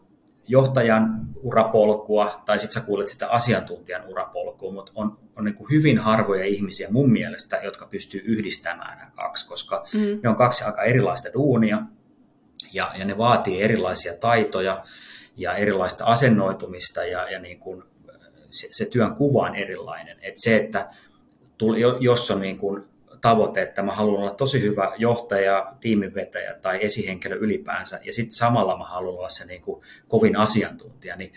johtajan urapolkua tai sitten sä kuulet sitä asiantuntijan urapolkua, mutta on, on niin kuin hyvin harvoja ihmisiä mun mielestä, jotka pystyy yhdistämään nämä kaksi, koska mm. ne on kaksi aika erilaista duunia ja, ja ne vaatii erilaisia taitoja ja erilaista asennoitumista ja, ja niin kuin se, se työn kuva on erilainen. Et se, että jos on niin kuin tavoite, että mä haluan olla tosi hyvä johtaja, tiiminvetäjä tai esihenkilö ylipäänsä, ja sitten samalla mä haluan olla se niin kuin kovin asiantuntija, niin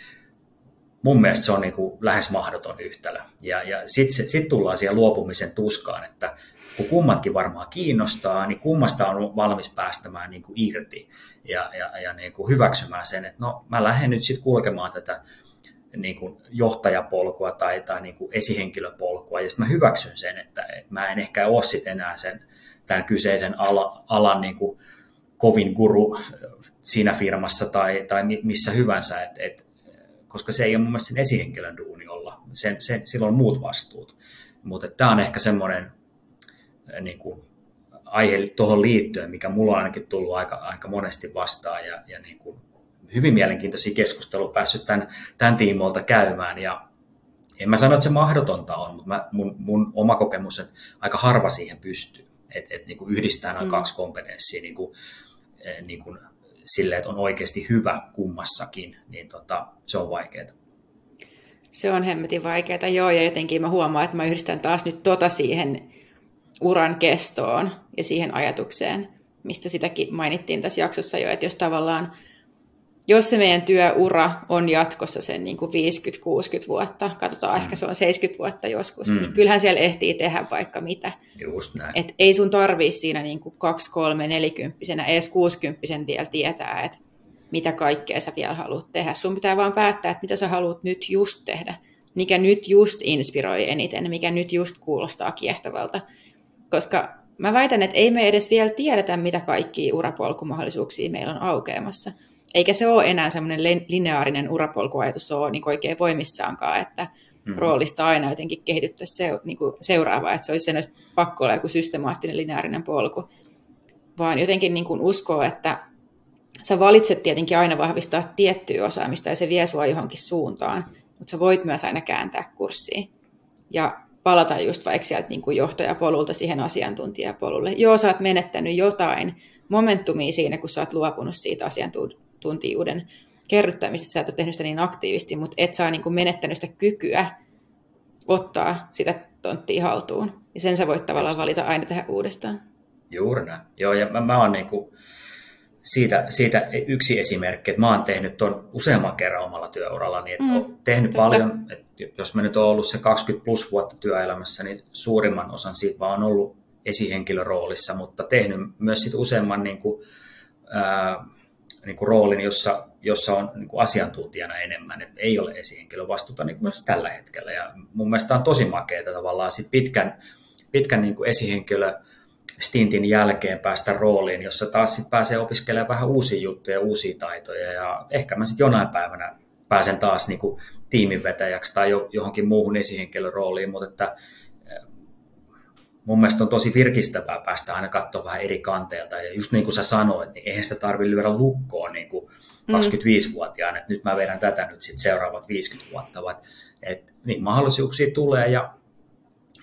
mun mielestä se on niin kuin lähes mahdoton yhtälö. Ja, ja sitten sit tullaan siihen luopumisen tuskaan, että kun kummatkin varmaan kiinnostaa, niin kummasta on valmis päästämään niin kuin irti ja, ja, ja niin kuin hyväksymään sen, että no mä lähden nyt sitten kulkemaan tätä niin kuin johtajapolkua tai, tai niin kuin esihenkilöpolkua, ja sitten mä hyväksyn sen, että, että mä en ehkä ole sitten enää sen, tämän kyseisen ala, alan niin kuin kovin guru siinä firmassa tai, tai missä hyvänsä, et, et, koska se ei ole mun mielestä sen esihenkilön duuni olla, sen, sen, sillä on muut vastuut. Mutta tämä on ehkä semmoinen niin kuin, aihe tuohon liittyen, mikä mulla on ainakin tullut aika, aika monesti vastaan ja, ja niin kuin, hyvin mielenkiintoisia keskusteluja päässyt tämän, tämän tiimoilta käymään ja en mä sano, että se mahdotonta on, mutta mä, mun, mun oma kokemus, että aika harva siihen pystyy, että et, niin yhdistää nämä mm. kaksi kompetenssia niin kuin, eh, niin kuin, sille, että on oikeasti hyvä kummassakin, niin tota, se on vaikeaa. Se on hemmetin vaikeaa, joo, ja jotenkin mä huomaan, että mä yhdistän taas nyt tota siihen uran kestoon ja siihen ajatukseen, mistä sitäkin mainittiin tässä jaksossa jo, että jos tavallaan jos se meidän työura on jatkossa sen niin kuin 50-60 vuotta, katsotaan mm. ehkä se on 70 vuotta joskus, niin mm. niin kyllähän siellä ehtii tehdä vaikka mitä. Just näin. Et ei sun tarvii siinä niin kuin 2, 3, 40 edes 60 vielä tietää, että mitä kaikkea sä vielä haluat tehdä. Sun pitää vaan päättää, että mitä sä haluat nyt just tehdä, mikä nyt just inspiroi eniten, mikä nyt just kuulostaa kiehtovalta. Koska mä väitän, että ei me edes vielä tiedetä, mitä kaikkia urapolkumahdollisuuksia meillä on aukeamassa eikä se ole enää semmoinen lineaarinen urapolkuajatus ole niin oikein voimissaankaan, että mm. roolista aina jotenkin kehityttäisiin se, niin seuraavaa, että se olisi sen olisi pakko olla joku systemaattinen lineaarinen polku, vaan jotenkin niin kuin uskoo, että sä valitset tietenkin aina vahvistaa tiettyä osaamista ja se vie sua johonkin suuntaan, mutta sä voit myös aina kääntää kurssiin ja palata just vaikka sieltä niin kuin johtajapolulta siihen asiantuntijapolulle. Joo, sä oot menettänyt jotain momentumia siinä, kun sä oot luopunut siitä asiantuntijapolulle tuntijuuden kerryttämisestä, sä et ole tehnyt sitä niin aktiivisesti, mutta et saa niin kuin menettänyt sitä kykyä ottaa sitä tonttia haltuun. Ja sen sä voit tavallaan valita aina tehdä uudestaan. Juuri näin. Joo, ja mä, mä oon niin kuin siitä, siitä yksi esimerkki, että mä oon tehnyt tuon useamman kerran omalla työuralla, niin että mm, oon tehnyt totta. paljon, että jos mä nyt oon ollut se 20 plus vuotta työelämässä, niin suurimman osan siitä vaan on ollut esihenkilöroolissa, mutta tehnyt myös sit useamman niin kuin, ää, niin kuin roolin, jossa, jossa on niin kuin asiantuntijana enemmän, että ei ole esihenkilövastuuta niin kuin tällä hetkellä. Ja mun mielestä on tosi makeaa tavallaan sit pitkän, pitkän niin kuin esihenkilö stintin jälkeen päästä rooliin, jossa taas sit pääsee opiskelemaan vähän uusia juttuja, uusia taitoja ja ehkä mä sitten jonain päivänä pääsen taas niin kuin tiiminvetäjäksi tai johonkin muuhun esihenkilörooliin, mutta että mun mielestä on tosi virkistävää päästä aina katsoa vähän eri kanteelta. Ja just niin kuin sä sanoit, niin eihän sitä tarvitse lyödä lukkoon niin kuin 25-vuotiaana, että nyt mä vedän tätä nyt sit seuraavat 50 vuotta, vaan että niin mahdollisuuksia tulee ja,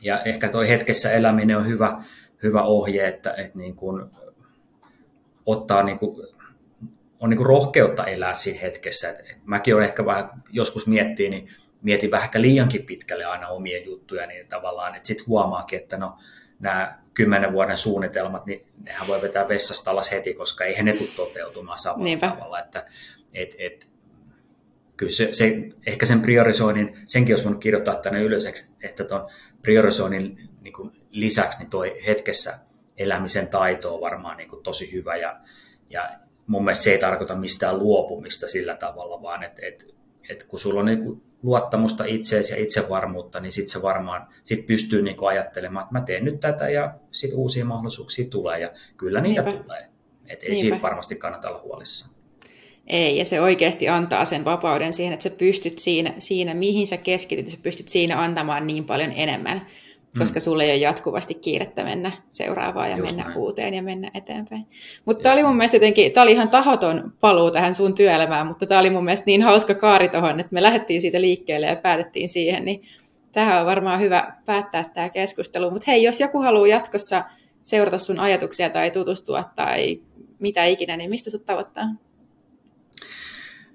ja ehkä toi hetkessä eläminen on hyvä, hyvä ohje, että, että niin kuin ottaa niin kuin, on niin kuin rohkeutta elää siinä hetkessä. että mäkin olen ehkä vähän joskus miettii, niin mietin vähän liiankin pitkälle aina omia juttuja, niin tavallaan, että sitten huomaakin, että no nämä kymmenen vuoden suunnitelmat, niin nehän voi vetää vessasta alas heti, koska ei ne tule toteutumaan samalla Niinpä. tavalla. Että, et, et, kyllä se, se, ehkä sen priorisoinnin, senkin olisi voinut kirjoittaa tänne ylös, että tuon priorisoinnin niin kuin lisäksi niin toi hetkessä elämisen taito on varmaan niin kuin tosi hyvä ja, ja mun mielestä se ei tarkoita mistään luopumista sillä tavalla, vaan että et, et kun sulla on niin kuin luottamusta itseesi ja itsevarmuutta, niin sitten se varmaan sit pystyy niin kuin ajattelemaan, että mä teen nyt tätä ja sitten uusia mahdollisuuksia tulee ja kyllä niitä Niinpä. tulee. Et ei Niinpä. siitä varmasti kannata olla huolissaan. Ei, ja se oikeasti antaa sen vapauden siihen, että sä pystyt siinä, siinä mihin sä keskityt, sä pystyt siinä antamaan niin paljon enemmän, koska mm. sulle ei ole jatkuvasti kiirettä mennä seuraavaan ja Just mennä näin. uuteen ja mennä eteenpäin. Mutta tämä oli mun mielestä jotenkin, tämä oli ihan tahoton paluu tähän sun työelämään, mutta tämä oli mun mielestä niin hauska kaari tuohon, että me lähdettiin siitä liikkeelle ja päätettiin siihen, niin tähän on varmaan hyvä päättää tämä keskustelu. Mutta hei, jos joku haluaa jatkossa seurata sun ajatuksia tai tutustua tai mitä ikinä, niin mistä sut tavoittaa?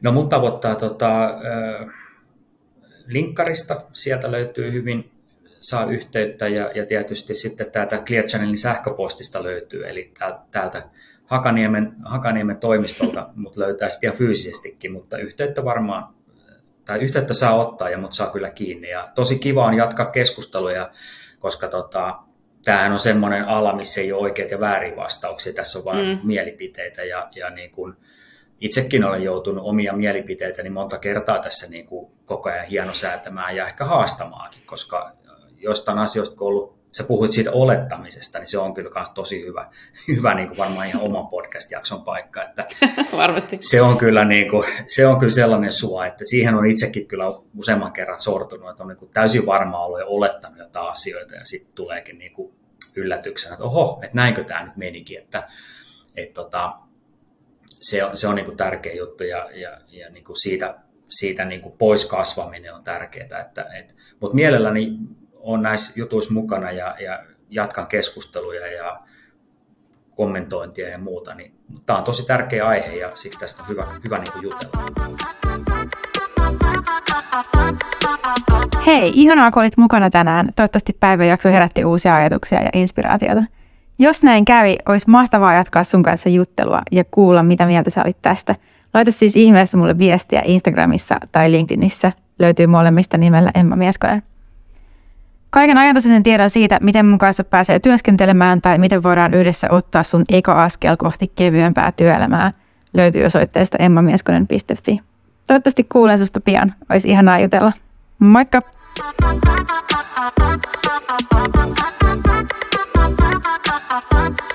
No mut tavoittaa tota, äh, linkkarista, sieltä löytyy hyvin, saa yhteyttä ja, ja tietysti sitten täältä Clear Channelin sähköpostista löytyy, eli täältä Hakaniemen, Hakaniemen toimistolta, mutta löytää sitten ihan fyysisestikin, mutta yhteyttä varmaan, tai yhteyttä saa ottaa ja mut saa kyllä kiinni. Ja tosi kiva on jatkaa keskusteluja, koska tota, tämähän on semmoinen ala, missä ei ole oikeita ja väärin vastauksia, tässä on vain mm. mielipiteitä ja, ja niin kuin, itsekin olen joutunut omia mielipiteitäni monta kertaa tässä niin kuin koko ajan hienosäätämään ja ehkä haastamaakin, koska jostain asioista, kun ollut, sä puhuit siitä olettamisesta, niin se on kyllä myös tosi hyvä, hyvä niin kuin varmaan ihan oman podcast-jakson paikka. Että Varmasti. Se on, kyllä niin kuin, se on kyllä sellainen sua, että siihen on itsekin kyllä useamman kerran sortunut, että on niin kuin täysin varma ollut ja olettanut jotain asioita ja sitten tuleekin niin kuin yllätyksenä, että oho, että näinkö tämä nyt menikin, että, että tota, se on, se on niin kuin tärkeä juttu ja, ja, ja niin kuin siitä, siitä niin kuin pois kasvaminen on tärkeää. Että, et, mutta mielelläni on näissä jutuissa mukana ja, ja jatkan keskusteluja ja kommentointia ja muuta. Niin, tämä on tosi tärkeä aihe ja siksi tästä on hyvä, hyvä niin kuin jutella. Hei, ihanaa kun olit mukana tänään. Toivottavasti päivän jakso herätti uusia ajatuksia ja inspiraatiota. Jos näin kävi, olisi mahtavaa jatkaa sun kanssa juttelua ja kuulla, mitä mieltä sä olit tästä. Laita siis ihmeessä mulle viestiä Instagramissa tai LinkedInissä. Löytyy molemmista nimellä Emma Mieskonen. Kaiken ajantasaisen tiedon siitä, miten mun kanssa pääsee työskentelemään tai miten voidaan yhdessä ottaa sun eka askel kohti kevyempää työelämää löytyy osoitteesta emmamieskonen.fi. Toivottavasti kuulen susta pian. Olisi ihanaa jutella. Moikka! Thank you.